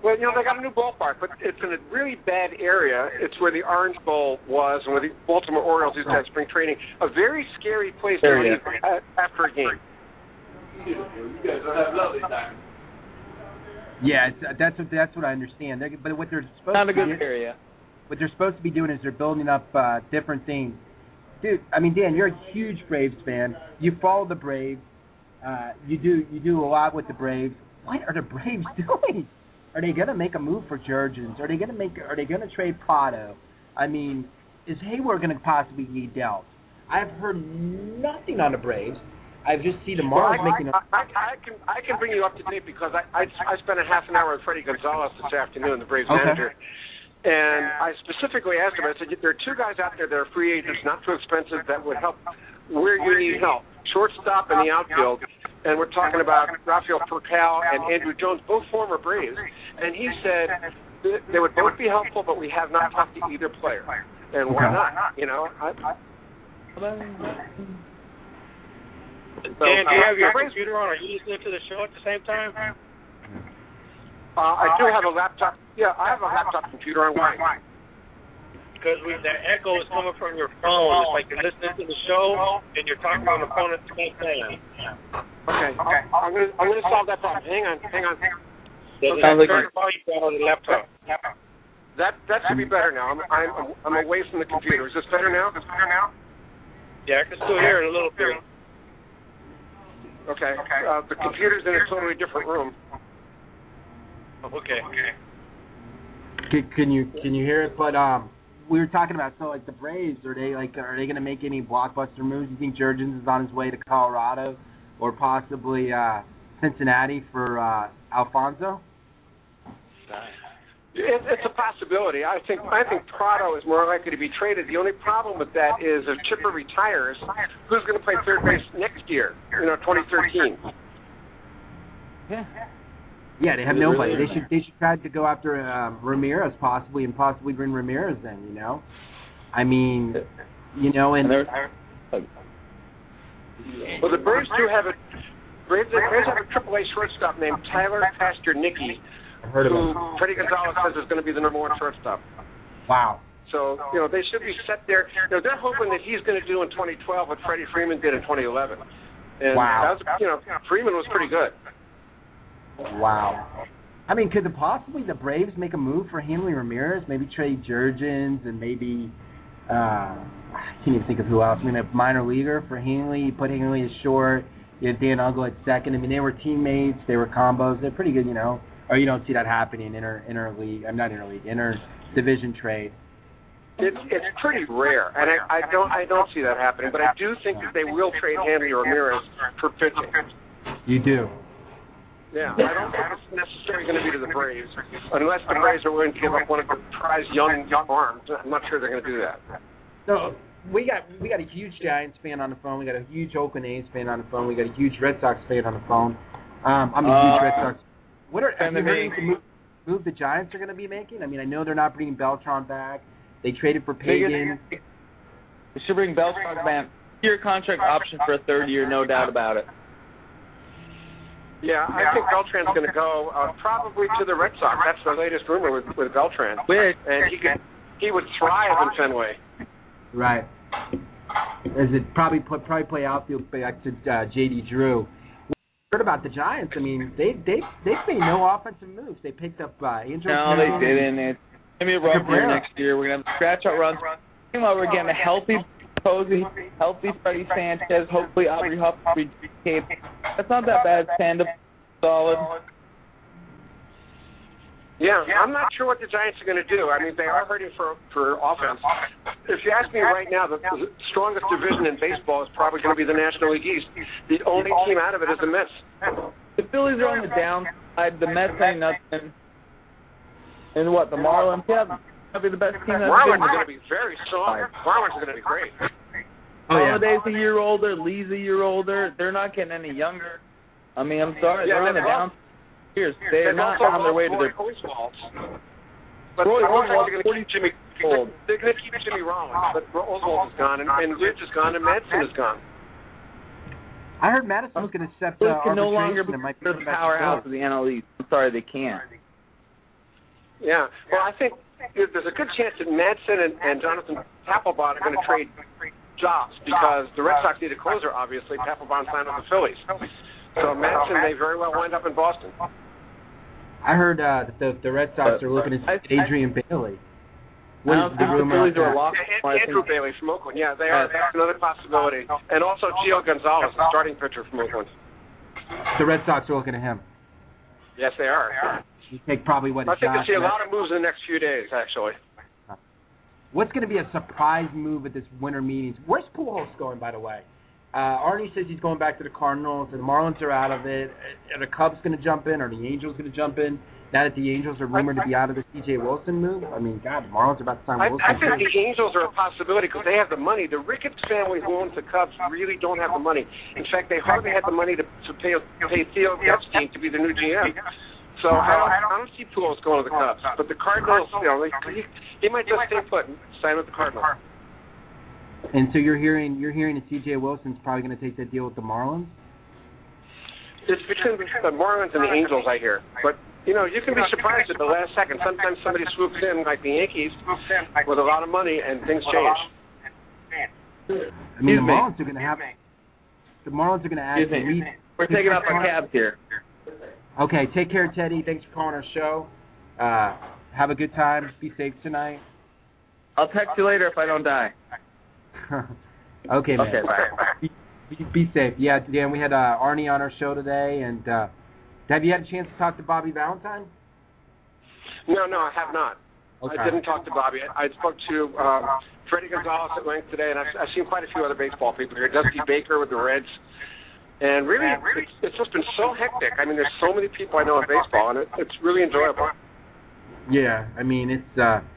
well, you know they got a new ballpark, but it's in a really bad area. It's where the Orange Bowl was, and where the Baltimore Orioles used to have spring training. A very scary place to leave uh, after a game. You guys have lovely time. Yeah, it's, uh, that's what that's what I understand. They're, but what they're supposed Not to a good be, area. what they're supposed to be doing is they're building up uh, different things. Dude, I mean, Dan, you're a huge Braves fan. You follow the Braves. Uh, you do you do a lot with the Braves. What are the Braves [laughs] doing? Are they gonna make a move for Jurrjens? Are they gonna make? Are they gonna trade Prado? I mean, is Heyward gonna possibly be dealt? I've heard nothing on the Braves. I've just seen the Well, I, Marlins making a. I, I, I can I can bring you up to date because I, I I spent a half an hour with Fredi Gonzalez this afternoon, the Braves Okay. manager, and I specifically asked him. I said there are two guys out there that are free agents, not too expensive, that would help where you need help, shortstop and the outfield. And we're talking about Rafael Furcal and Andruw Jones, both former Braves. And he said th- they would both be helpful, but we have not talked to either player. And why Okay. not? You know, I, I, So, Dan, do you have your uh, Braves- computer on? Are you listening to the show at the same time? Uh, I do have a laptop. Yeah, I have a laptop computer on. Why? Because we, that echo is coming from your phone. It's like you're listening to the show and you're talking on the phone at the same time. Okay, okay. I'm gonna I'm gonna solve that problem. Hang on, hang on. Does Sounds like turn the volume down on the laptop? That that should be better now. I'm I'm I'm away from the computer. Is this better now? Is this better now? Yeah, I can still hear it a little bit. Okay. Uh, the computer's in a totally different room. Okay. Can, can you can you hear it? But um, we were talking about so like the Braves are they like are they going to make any blockbuster moves? You think Jurrjens is on his way to Colorado or possibly uh, Cincinnati for uh, Alfonso? It, it's a possibility. I think I think Prado is more likely to be traded. The only problem with that is if Chipper retires, who's going to play third base next year? You know, 2013. Yeah. Yeah, they have nobody. They should they should try to go after um, Ramirez possibly and possibly bring Ramirez in. You know, I mean, you know, and Well, the Braves do have a Braves, the Braves have a AAA shortstop named Tyler Pastornicky, I've heard of who him. Fredi Gonzalez says is going to be the number one shortstop. Wow. So you know they should be set there. You know they're hoping that he's going to do in 2012 what Freddie Freeman did in 2011. And Wow. that was, you know Freeman was pretty good. Wow. I mean, could the possibly the Braves make a move for Hanley Ramirez? Maybe trade Jurrjens and maybe uh I can't even think of who else. I mean, a minor leaguer for Hanley. Put Hanley as short. You have Dan Uggla at second. I mean, they were teammates. They were combos. They're pretty good, you know. Or you don't see that happening in inter interleague. I'm not interleague. Inter division trade. It's it's pretty rare, and I, I don't I don't see that happening. But I do think that they will trade Hanley Ramirez for pitching. You do. Yeah, I don't think it's necessarily going to be to the Braves, unless the Braves are willing to give up one of their prized young young arms. I'm not sure they're going to do that. So we got we got a huge Giants fan on the phone. We got a huge Oakland A's fan on the phone. We got a huge Red Sox fan on the phone. Um, I'm a huge Uh, Red Sox. What are have you heard Enemy. move, move the Giants are going to be making? I mean, I know they're not bringing Beltran back. They traded for Pagan. They should bring Beltran back. Year contract option for a third year, no doubt about it. Yeah, I think Beltran's going to go uh, probably to the Red Sox. That's the latest rumor with with Beltran, Which and he could he would thrive in Fenway. Right. As it probably put probably play outfield back to uh, JD Drew. Heard about the Giants? I mean, they they they made no offensive moves. They picked up uh, Andrew. no, they didn't. It's gonna be a rough year next year. We're gonna have scratch out runs. Meanwhile, we're getting a healthy Posey, healthy Freddie Sanchez, hopefully Aubrey Cape. That's not that bad. Tandem, solid. Yeah, I'm not sure what the Giants are going to do. I mean, they are hurting for for offense. If you ask me right now, the, the strongest division in baseball is probably going to be the National League East. The only team out of it is the Mets. The Phillies are on the downside. The Mets ain't nothing. And what the Marlins? Yeah, that'll be the best team. in Marlins are going to be very strong. Marlins are going to be great. Oh, yeah. Halladay's a year older. Lee's a year older. They're not getting any younger. I mean, I'm sorry, Yeah, they're on the they've down. They're They've not on their way to lost their. Roy Oswalt. But Roy it looks Oswalt's they're going to keep Jimmy. old. They're going to keep Jimmy Rollins, but Oswalt is gone, and, and Rich is gone, and Madson is gone. I heard Madson was going to accept uh, Phillies can no longer arbitration. be It might be the coming back to powerhouse of the NL East. I'm sorry, they can't. Yeah. Well, I think there's a good chance that Madson and, and Jonathan Papelbon are going to trade jobs because the Red Sox need a closer, obviously. Papelbon signed with the Phillies. So Madson may very well wind up in Boston. I heard uh, that the the Red Sox are looking at Andrew Bailey. I What don't is the think the rumor? Phillies out are a there? Yeah, Andrew think- Bailey from Oakland. Yeah, they are. That's another possibility. And also Gio Gonzalez, the starting pitcher from Oakland. The Red Sox are looking at him. Yes, they are. You take probably what? I think Josh you'll see a lot of moves in the next few days, actually. What's going to be a surprise move at this winter meetings? Where's Pujols going, by the way? Uh, Arnie says he's going back to the Cardinals, and the Marlins are out of it. Are the Cubs going to jump in? Are the Angels going to jump in? Now that the Angels are rumored to be out of the C.J. Wilson move, I mean, God, the Marlins are about to sign I, Wilson. I think the Angels are a possibility because they have the money. The Ricketts family who owns the Cubs really don't have the money. In fact, they hardly had the money to, to pay pay Theo Epstein to be the new GM. So I don't, I don't see Pujols going to the Cubs. But the Cardinals, you know, he, he might just stay put and sign with the Cardinals. And so you're hearing you're hearing that C.J. Wilson's probably going to take that deal with the Marlins. It's between the Marlins and the Angels, I hear. But you know, you can be surprised at the last second. Sometimes somebody swoops in, like the Yankees, with a lot of money, and things change. I mean, the Excuse. Marlins are going to have the Marlins are going to add Excuse me. We're taking off our cabs here. Okay, take care, Teddy. Thanks for calling our show. Uh, have a good time. Be safe tonight. I'll text you later if I don't die. [laughs] okay, man. Okay, bye. Be, be safe. Yeah, Dan, we had uh, Arnie on our show today, and uh, have you had a chance to talk to Bobby Valentine? No, no, I have not. Okay. I didn't talk to Bobby. I, I spoke to um, Fredi Gonzalez at length today, and I've, I've seen quite a few other baseball people here. Dusty Baker with the Reds. And really, it's, it's just been so hectic. I mean, there's so many people I know in baseball, and it, it's really enjoyable. Yeah, I mean it's. uh isn't,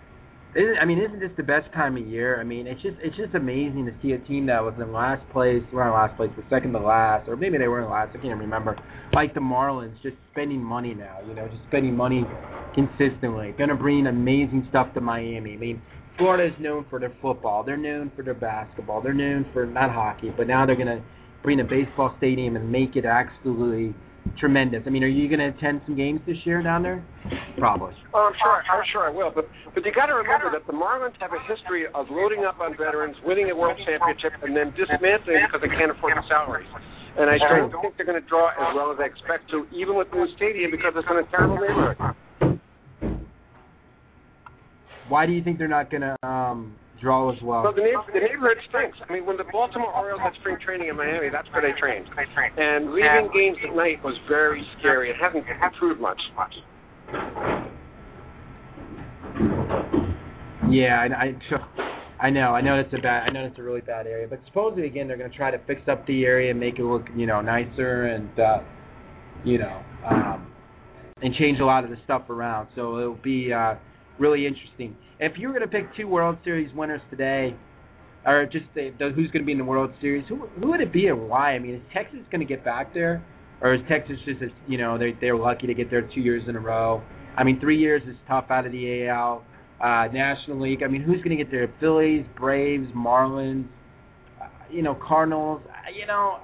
I mean, isn't this the best time of year? I mean, it's just it's just amazing to see a team that was in last place, not last place, but second to last, or maybe they were in last. I can't remember. Like the Marlins, just spending money now. You know, just spending money consistently. Going to bring amazing stuff to Miami. I mean, Florida is known for their football. They're known for their basketball. They're known for not hockey, but now they're going to bring a baseball stadium and make it absolutely tremendous. I mean, are you going to attend some games this year down there? Probably. Oh, I'm sure. I'm sure I will. But but you got to remember that the Marlins have a history of loading up on veterans, winning a World Championship, and then dismantling because they can't afford the salaries. And I don't think they're going to draw as well as they expect to, even with the new stadium, because it's in a terrible neighborhood. Why do you think they're not going to um, draw as well? Well, the, neighbor, the neighborhood stinks. I mean, when the Baltimore Orioles had spring training in Miami, that's where they trained. And leaving games at night was very scary. It hasn't improved much. Yeah, I, I, I know, I know it's a bad, I know it's a really bad area. But supposedly again, they're going to try to fix up the area and make it look, you know, nicer and, uh, you know, um, and change a lot of the stuff around. So it'll be uh, really interesting. If you were going to pick two World Series winners today, or just say the, who's going to be in the World Series, who who would it be and why? I mean, is Texas going to get back there, or is Texas just, as, you know, they they're lucky to get there two years in a row? I mean, three years is tough out of the AL. Uh, National League. I mean, who's going to get there? Phillies, Braves, Marlins, uh, you know, Cardinals. Uh, You know,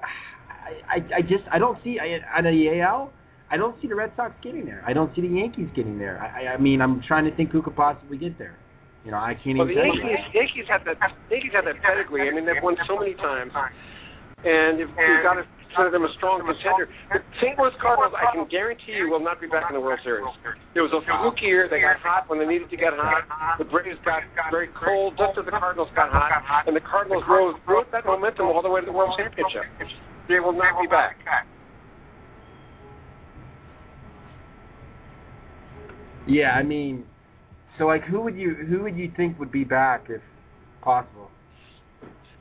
I, I, I just I don't see I, out of the AL. I don't see the Red Sox getting there. I don't see the Yankees getting there. I I mean, I'm trying to think who could possibly get there. You know, I can't Well, even the tell. Yankees, Yankees have that. Yankees have that pedigree. I mean, they've won so many times, and you've, you've got to consider them a strong contender. The St. Louis Cardinals, I can guarantee you, will not be back in the World Series. There was a fluke year; they got hot when they needed to get hot. The Braves got very cold just as the Cardinals got hot, and the Cardinals rose rode that momentum all the way to the World Championship. They will not be back. Yeah, I mean, so like, who would you who would you think would be back if possible?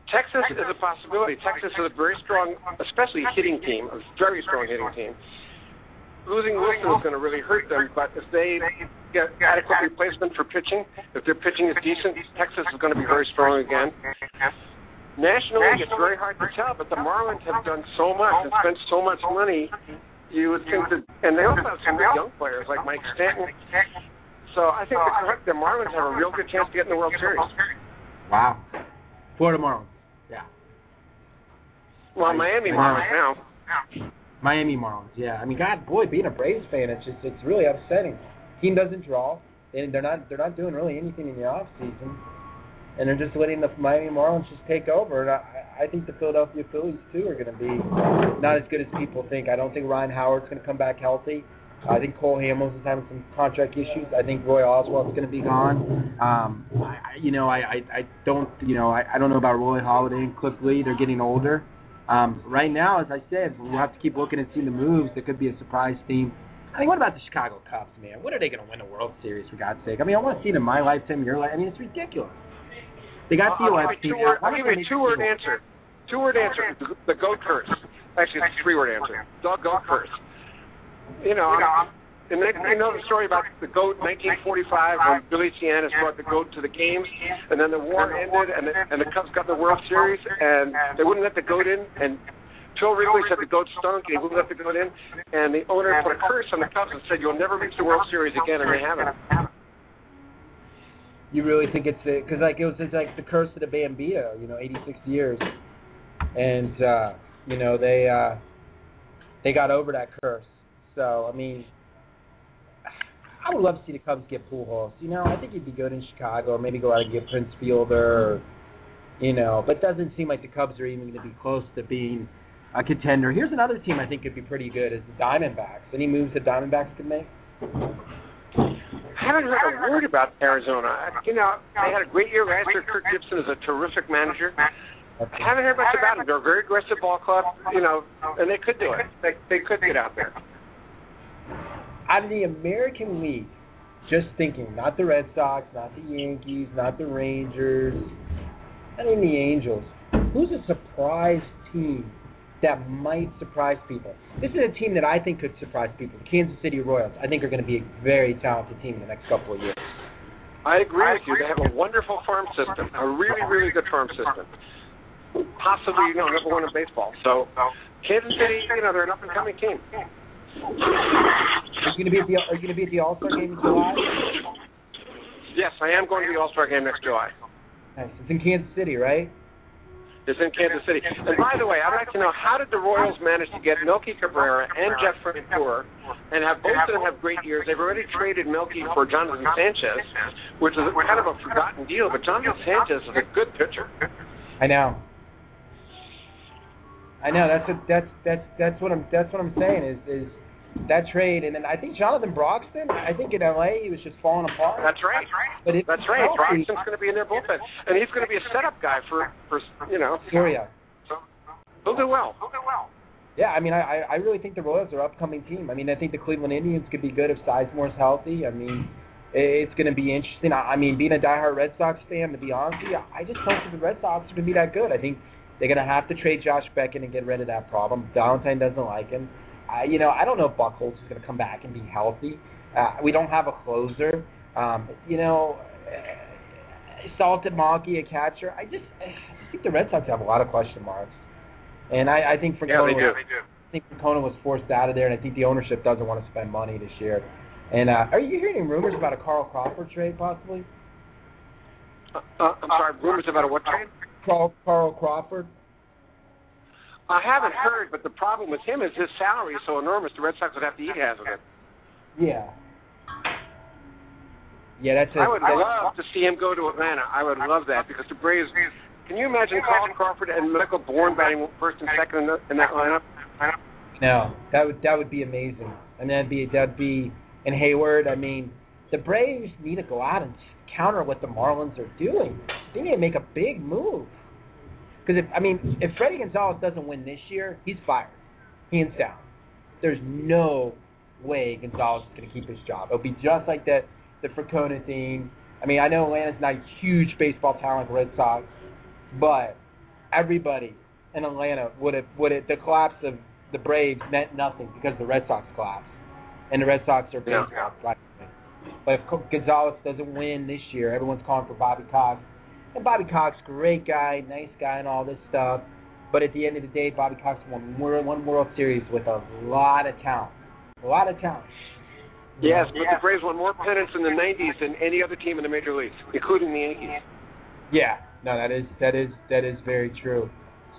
Texas is a possibility. Texas is a very strong, especially hitting team, a very strong hitting team. Losing Wilson is going to really hurt them, but if they get adequate replacement for pitching, if their pitching is decent, Texas is going to be very strong again. Nationally, it's very hard to tell, but the Marlins have done so much and spent so much money. You would think that, and they also have some good young players like Mike Stanton. So I think uh, the, the Marlins have a real good chance to get in the World Series. Wow. Florida Marlins. Yeah. Well, Miami Marlins now. Miami Marlins. Yeah. I mean, God, boy, being a Braves fan, it's just it's really upsetting. Team doesn't draw, and they're not they're not doing really anything in the off season, and they're just letting the Miami Marlins just take over. And I, I think the Philadelphia Phillies too are going to be not as good as people think. I don't think Ryan Howard's going to come back healthy. I think Cole Hamels is having some contract issues. I think Roy Oswalt's going to be gone. Um, I, you know, I, I, I don't, you know, I, I don't know about Roy Halladay and Cliff Lee. They're getting older. Um, right now, as I said, we'll have to keep looking and seeing the moves. There could be a surprise team. I mean, what about the Chicago Cubs, man? When are they going to win a World Series, for God's sake? I mean, I want to see it in my lifetime, your life. I mean, it's ridiculous. They got I'll the give you team. a two-word, I'll give you a two-word answer. Two-word answer. The, the goat curse. Actually, it's a three-word answer. The goat curse. You know, I'm, and then you know the story about the goat 1945 when Billy Sianis brought the goat to the games, and then the war ended, and the, and the Cubs got the World Series, and they wouldn't let the goat in, and Phil Wrigley said the goat stunk, and he wouldn't let the goat in, and the owner put a curse on the Cubs and said you'll never reach the World Series again, and they haven't. You really think it's because like it was it's like the curse of the Bambino, you know, 86 years, and uh, you know they uh, they got over that curse. So I mean, I would love to see the Cubs get Pujols. You know, I think he'd be good in Chicago, maybe go out and get Prince Fielder, or, you know. But it doesn't seem like the Cubs are even going to be close to being a contender. Here's another team I think could be pretty good: is the Diamondbacks. Any moves the Diamondbacks could make? I haven't heard a word about Arizona. You know, they had a great year last year. Kirk Gibson is a terrific manager. I haven't heard much about them. They're a very aggressive ball club, you know, and they could do it. They they could get out there. Out of the American League, just thinking, not the Red Sox, not the Yankees, not the Rangers, not even the Angels. Who's a surprise team that might surprise people? This is a team that I think could surprise people. The Kansas City Royals, I think, are going to be a very talented team in the next couple of years. I agree with you. They have a wonderful farm system, a really really good farm system. Possibly, you know, number one in baseball. So, Kansas City, you know, they're an up and coming team. Are you going to be at the Are you to be at the All Star game in July? Yes, I am going to the All Star game next July. Nice. It's in Kansas City, right? It's in Kansas City. And by the way, I'd like to know how did the Royals manage to get Melky Cabrera and Jeff Francoeur and have both of them have great years? They've already traded Melky for Jonathan Sanchez, which is kind of a forgotten deal, but Jonathan Sanchez is a good pitcher. I know. I know. That's what that's that's that's what I'm that's what I'm saying is is that trade and then I think Jonathan Broxton. I think in LA he was just falling apart. That's right. But if That's right. healthy- Broxton's going to be in their bullpen, and he's going to be a setup guy for for you know. Soria. He'll do well. He'll do well. Yeah, I mean, I I I really think the Royals are an upcoming team. I mean, I think the Cleveland Indians could be good if Sizemore's healthy. I mean, i- it's going to be interesting. I, I mean, being a diehard Red Sox fan, to be honest with you, I just don't think the Red Sox are going to be that good. I think they're going to have to trade Josh Beckett and get rid of that problem. Valentine doesn't like him. I, you know, I don't know if Buchholz is going to come back and be healthy. Uh, we don't have a closer. Um, you know, uh, Saltalamacchia catcher. I just, I just think the Red Sox have a lot of question marks. And I, I think Yeah, they do. was, I think Francona was forced out of there, and I think the ownership doesn't want to spend money this year. And uh, are you hearing rumors about a Carl Crawford trade, possibly? Uh, I'm sorry. Rumors about a what trade? Carl Carl Crawford. I haven't heard, but the problem with him is his salary is so enormous. The Red Sox would have to eat half of it. Yeah. Yeah, that's it. I would love to see him go to Atlanta. I would love that because the Braves. Can you imagine Carl Crawford and Michael Bourn batting first and second in, the, in that lineup? No, that would that would be amazing, and that'd be that'd be and Heyward. I mean, the Braves need to go out and counter what the Marlins are doing. They need to make a big move. Because if I mean, if Fredi Gonzalez doesn't win this year, he's fired, hands down. There's no way Gonzalez is going to keep his job. It'll be just like that the Francona thing. I mean, I know Atlanta's not a huge baseball talent, like Red Sox, but everybody in Atlanta would have would have the collapse of the Braves meant nothing because the Red Sox collapsed, and the Red Sox are Yeah. baseball. Right? But if Gonzalez doesn't win this year, everyone's calling for Bobby Cox. And Bobby Cox, great guy, nice guy, and all this stuff. But at the end of the day, Bobby Cox won one World Series with a lot of talent. A lot of talent. Yes, but the Braves won more pennants in the '90s than any other team in the major leagues, including the Yankees. Yeah, no, that is that is that is very true.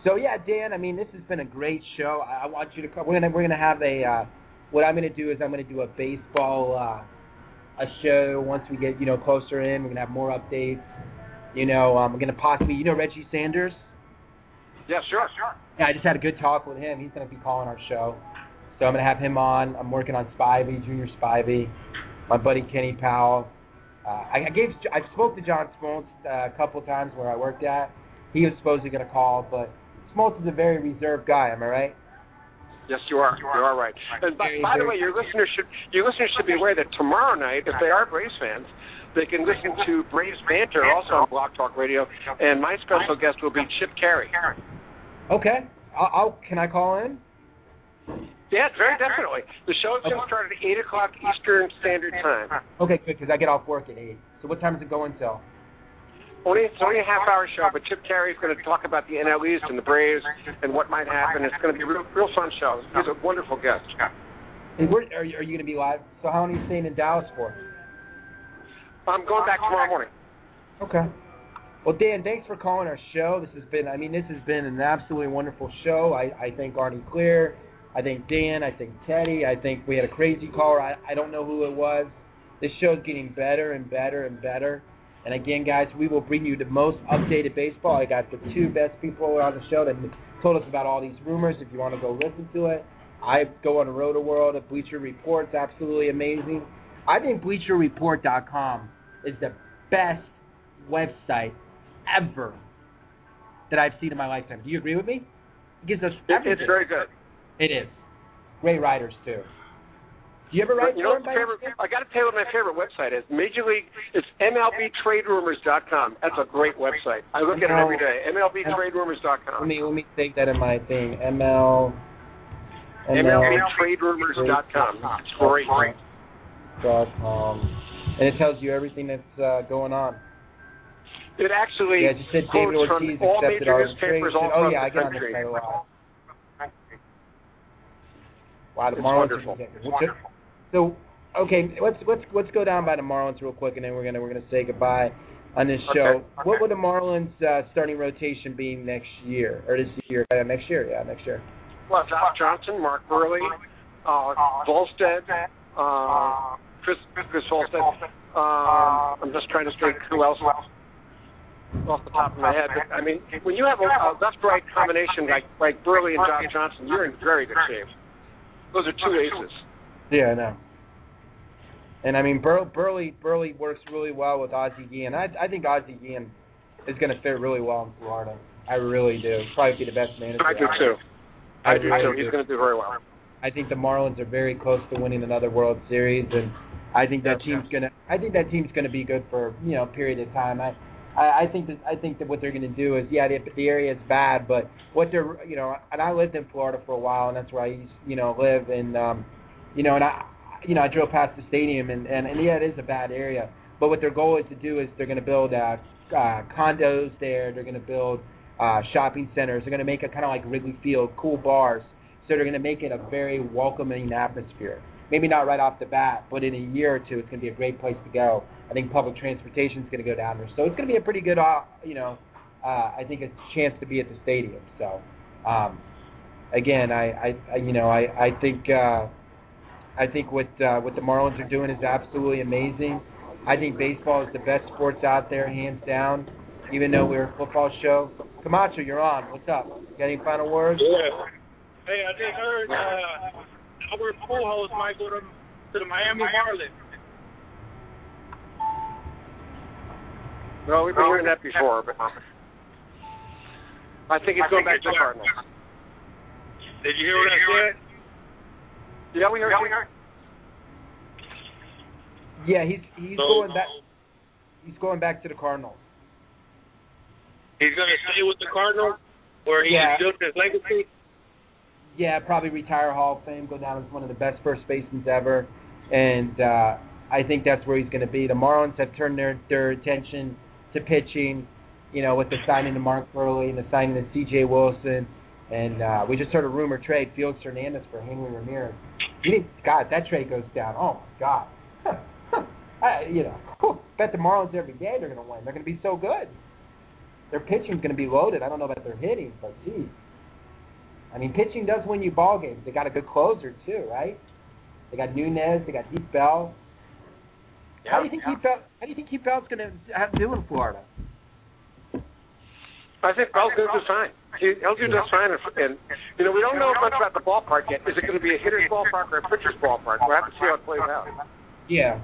So yeah, Dan, I mean, this has been a great show. I, I want you to come. We're gonna we're gonna have a. Uh, what I'm gonna do is I'm gonna do a baseball uh, a show once we get you know closer in. We're gonna have more updates. You know, um, we're gonna possibly you know Reggie Sanders. Yeah, sure, sure. Yeah, I just had a good talk with him. He's gonna be calling our show, so I'm gonna have him on. I'm working on Spivey, Junior Spivey, my buddy Kenny Powell. Uh, I, I gave I spoke to John Smoltz uh, a couple of times where I worked at. He was supposedly gonna call, but Smoltz is a very reserved guy. Am I right? Yes, you are. You are right. And by, by the way, your listeners should your listeners should be aware that tomorrow night, if they are Braves fans, they can listen to Braves banter also on Blog Talk Radio, and my special guest will be Chip Caray. Okay. I'll, I'll can I call in? Yeah, very definitely. The show is going to start at eight o'clock Eastern Standard Time. Okay, good because I get off work at eight. So what time is it going till? Only it's only a half hour show, but Chip Caray is going to talk about the NL East and the Braves and what might happen. It's going to be a real, real fun show. He's a wonderful guest. And where, are you, are you going to be live? So how long are you staying in Dallas for? I'm going back tomorrow morning. Okay. Well, Dan, thanks for calling our show. This has been, I mean, this has been an absolutely wonderful show. I, I thank Arnie Clear. I thank Dan. I thank Teddy. I think we had a crazy caller. I, I don't know who it was. This show's getting better and better and better. And again, guys, we will bring you the most updated baseball. I got the two best people on the show that told us about all these rumors. If you want to go listen to it, I go on Roto World Bleacher Report. It's absolutely amazing. I think BleacherReport.com is the best website ever that I've seen in my lifetime. Do you agree with me? It gives us everything. it's very good. It is. Great writers too. Do you ever write You know what them? the by any favorite? I got to tell you what my favorite website is. Major League. It's MLBTradeRumors.com. That's a great website. I look at it every day. MLBTradeRumors.com. Let me let me take that in my thing. ML MLBTradeRumors.com. It's great. dot com. And it tells you everything that's uh, going on. It actually Yeah, it just said David Ortiz all accepted major newspapers all Oh yeah, I got this country. site a lot. Wow, the It's Marlins. wonderful. So okay, let's let's let's go down by the Marlins real quick, and then we're gonna we're gonna say goodbye. on this Okay. show. What would the Marlins uh, starting rotation be next year or this year? Uh, next year, yeah, next year. Well, Josh Johnson, Mark Buehrle, uh, Volstad, uh, Chris Chris Volstad. Um, I'm just trying to think who else off the top of my head. But, I mean, when you have a, a left-right combination like like Buehrle and Josh Johnson, you're in very good shape. Those are two aces. Yeah, I know. And I mean, Bur- Buehrle Buehrle works really well with Ozzie Guillen. I I think Ozzie Guillen is going to fit really well in Florida. I really do. Probably be the best manager. I do too. there. I do really too. He's going to do very well. I think the Marlins are very close to winning another World Series, and I think that team's gonna. I think that team's gonna be good for you know a period of time. I, I, I think that I think that what they're gonna do is yeah, the, the area is bad, but what they're you know, and I lived in Florida for a while, and that's where I used you know live, and um, you know, and I you know I drove past the stadium, and and, and yeah, it is a bad area, but what their goal is to do is they're gonna build uh, uh, condos there, they're gonna build uh, shopping centers, they're gonna make it kind of like Wrigley Field, cool bars. So they're going to make it a very welcoming atmosphere. Maybe not right off the bat, but in a year or two, it's going to be a great place to go. I think public transportation is going to go down there, so it's going to be a pretty good, uh, you know, uh, I think a chance to be at the stadium. So, um, again, I, I, you know, I, I think, uh, I think what uh, what the Marlins are doing is absolutely amazing. I think baseball is the best sports out there, hands down. Even though we're a football show, Camacho, you're on. What's up? Got any final words? Yeah. Hey, I just heard uh, Albert Pujols might go to to the Miami Marlins. No, we've been hearing that before, but I think he's going back to the Cardinals. Did you hear what I said? Yeah, we heard. we heard. Yeah, he's he's So- going back. He's going back to the Cardinals. He's going to stay with the Cardinals, where he Yeah. built his legacy. Yeah, probably retire Hall of Fame, go down as one of the best first basemen ever, and uh, I think that's where he's going to be. The Marlins have turned their their attention to pitching, you know, with the signing of Mark Buehrle and the signing of C.J. Wilson, and uh, we just heard a rumor trade Felix Hernandez for Henry Ramirez. God, that trade goes down. Oh my God. [laughs] I, you know, whew, bet the Marlins every day they're going to win. They're going to be so good. Their pitching's going to be loaded. I don't know about their hitting, but geez. I mean, pitching does win you ball games. They got a good closer too, right? They got Nunez. They got Heath Bell. how do you think Heath Bell? How do you think Heath Bell's going to have to do in Florida? I think Bell's going to do fine. He, he'll do just fine. And, and you know, we don't know much about the ballpark yet. Is it going to be a hitter's ballpark or a pitcher's ballpark? We'll have to see how it plays out. Yeah.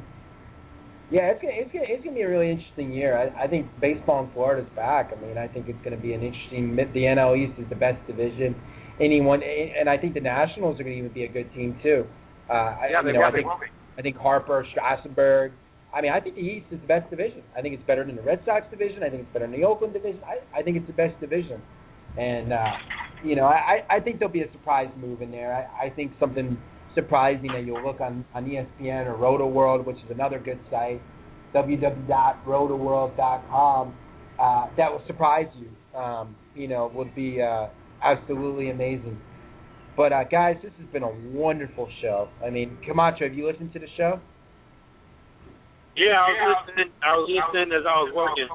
Yeah, it's gonna it's gonna it's gonna be a really interesting year. I, I think baseball in Florida's back. I mean, I think it's gonna be an interesting. The NL East is the best division. Anyone, and I think the Nationals are gonna even be a good team too. Uh, Yeah, you they know, I think. I think Harper, Strasburg. I mean, I think the East is the best division. I think it's better than the Red Sox division. I think it's better than the Oakland division. I, I think it's the best division. And uh, you know, I, I think there'll be a surprise move in there. I, I think something surprising that you'll look on on ESPN or Roto World, which is another good site, www.rotoworld.com. Uh, that will surprise you. Um, you know, would be uh, absolutely amazing. But uh, guys, this has been a wonderful show. I mean, Camacho, have you listened to the show? Yeah, I was listening. I was listening as I was working.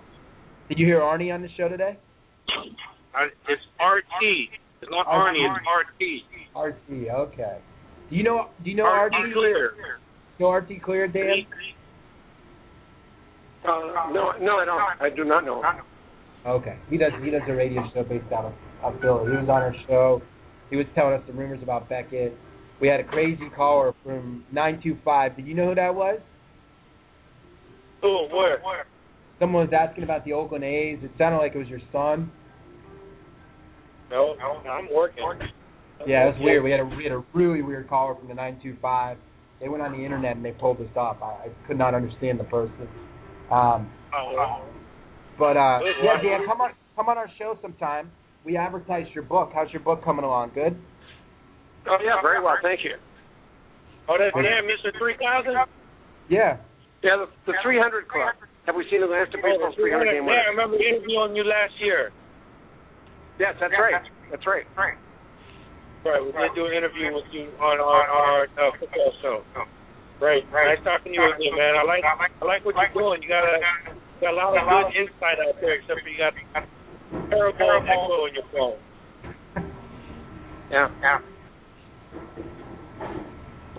Did you hear Arnie on the show today? I, it's Artie. It's not Arnie. It's Artie. Artie, okay. Do you know? Do you know Artie Artie? Clear. You know Artie Clear, Dan? Uh, no, no, I don't. I do not know. Okay. He does. He does a radio show based out of, of Philly. He was on our show. He was telling us some rumors about Beckett. We had a crazy caller from nine two five. Did you know who that was? Oh, where? Someone was asking about the Oakland A's. It sounded like it was your son. No, no I'm working. Yeah, it was weird. We had a we had a really weird caller from the nine two five. They went on the internet and they pulled us up. I, I could not understand the person. Um, Oh, wow. but uh, yeah, Dan, come on come on our show sometime. We advertised your book. How's your book coming along? Good. Oh yeah, very well. Thank you. Oh, that's damn Mr. 3000? Yeah. Yeah, the, the 300 Club. Have we seen the last of baseball's 300 game Yeah, I winners? remember interviewing you last year. Yes, that's right. That's right. Right, Right. we did do an interview with you on our, our uh, football show. Right. right, nice talking to you again, man. I like I like what you're doing. You got a got a lot of good insight out there, except for you got terrible echo in your phone. Yeah. Yeah.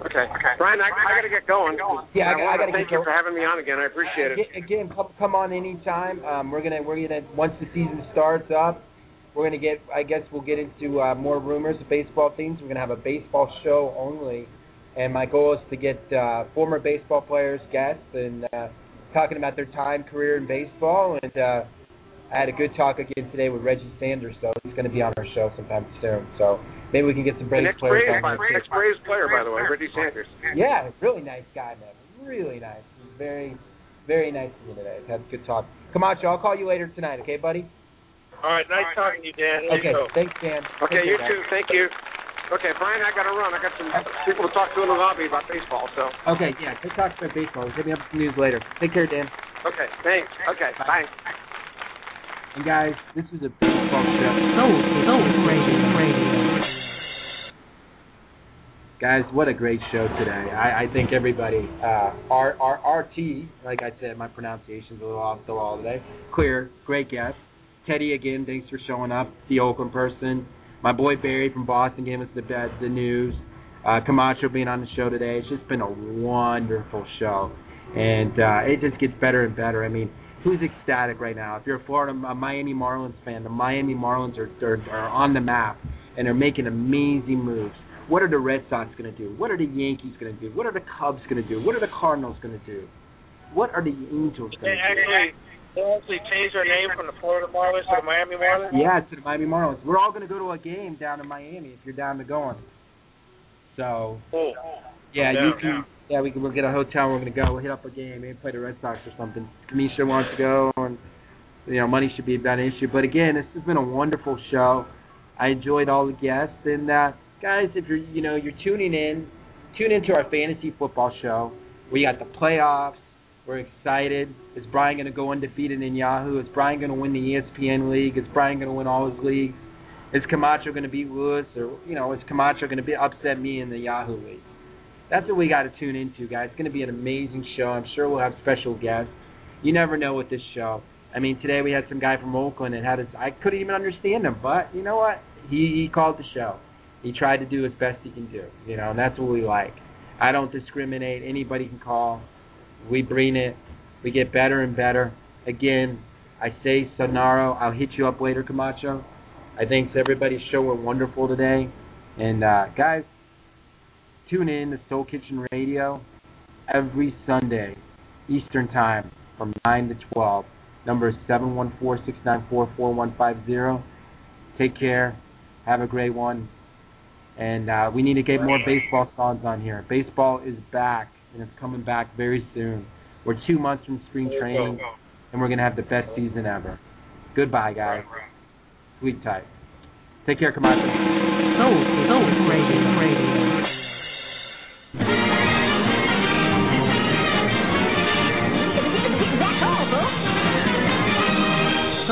Okay. Brian, I, I got to get going. Yeah, I And got- I wanna gotta thank get you for having me on again. I appreciate it. Again, again, come, come on anytime. Um, we're gonna we're gonna once the season starts up, we're gonna get. I guess we'll get into uh, more rumors of baseball teams. We're gonna have a baseball show only, and my goal is to get uh, former baseball players guests and uh, talking about their time career in baseball. And uh, I had a good talk again today with Reggie Sanders, so he's gonna be on our show sometime soon. So maybe we can get some The Braves next players Braves, on here. too. next Braves player, by the way, Reggie Sanders. Yeah, really nice guy, man. Really nice. Very, very nice to me today. Had a good talk. Camacho, I'll call you later tonight, okay, buddy? All right, nice talking to you, Dan. Here Okay, you thanks, Dan. Okay, Take you care, too. guys. Thank you. Okay, Brian, I got to run. I got some people to talk to in the lobby about baseball. So, Okay, yeah, good talk about baseball. Hit me up with some news later. Take care, Dan. okay, thanks. Okay, bye. And guys, this is a baseball show. Soul, Soul Radio, Radio. Guys, what a great show today. I, I think everybody, uh, our, our Artie, like I said, my pronunciation's a little off the wall today. Clear, great guest. Teddy, again, thanks for showing up. The Oakland person. My boy Barry from Boston gave us the the news. Uh, Camacho being on the show today. It's just been a wonderful show. And uh, it just gets better and better. I mean, who's ecstatic right now? If you're a Florida, a Miami Marlins fan, the Miami Marlins are, are, are on the map and they're making amazing moves. What are the Red Sox going to do? What are the Yankees going to do? What are the Cubs going to do? What are the Cardinals going to do? What are the Angels going to do? actually, they actually changed their name from the Florida Marlins to the Miami Marlins. Yeah, to the Miami Marlins. We're all going to go to a game down in Miami if you're down to going. So Cool. yeah, you can. Yeah, we can. We'll get a hotel. We're to go. We'll hit up a game. Maybe play the Red Sox or something. Kamisha wants to go, and you know, money should be about an issue. But again, this has been a wonderful show. I enjoyed all the guests, and uh, guys, if you're you know you're tuning in, tune into our fantasy football show. We got the playoffs. We're excited. Is Brian going to go undefeated in Yahoo? Is Brian going to win the ESPN league? Is Brian going to win all his leagues? Is Camacho going to beat Lewis, or you know, is Camacho going to be upset me in the Yahoo league? That's what we got to tune into, guys. It's going to be an amazing show. I'm sure we'll have special guests. You never know with this show. I mean, today we had some guy from Oakland and had his. I couldn't even understand him, but you know what? He he called the show. He tried to do as best he can do, you know, and that's what we like. I don't discriminate. Anybody can call. We bring it. We get better and better. Again, I say Sonaro. I'll hit you up later, Camacho. I think everybody's show went wonderful today. And uh, guys, tune in to Soul Kitchen Radio every Sunday, Eastern Time, from 9 to 12. Number is 714-694-4150. Take care. Have a great one. And uh, we need to get more baseball songs on here. Baseball is back, and it's coming back very soon. We're two months from spring training, and we're going to have the best season ever. Goodbye, guys. Sweet tight. Take care, Camacho. Soul, Soul Radio, Radio.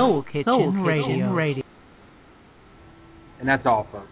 Soul Kitchen Radio, Radio. And that's all, folks.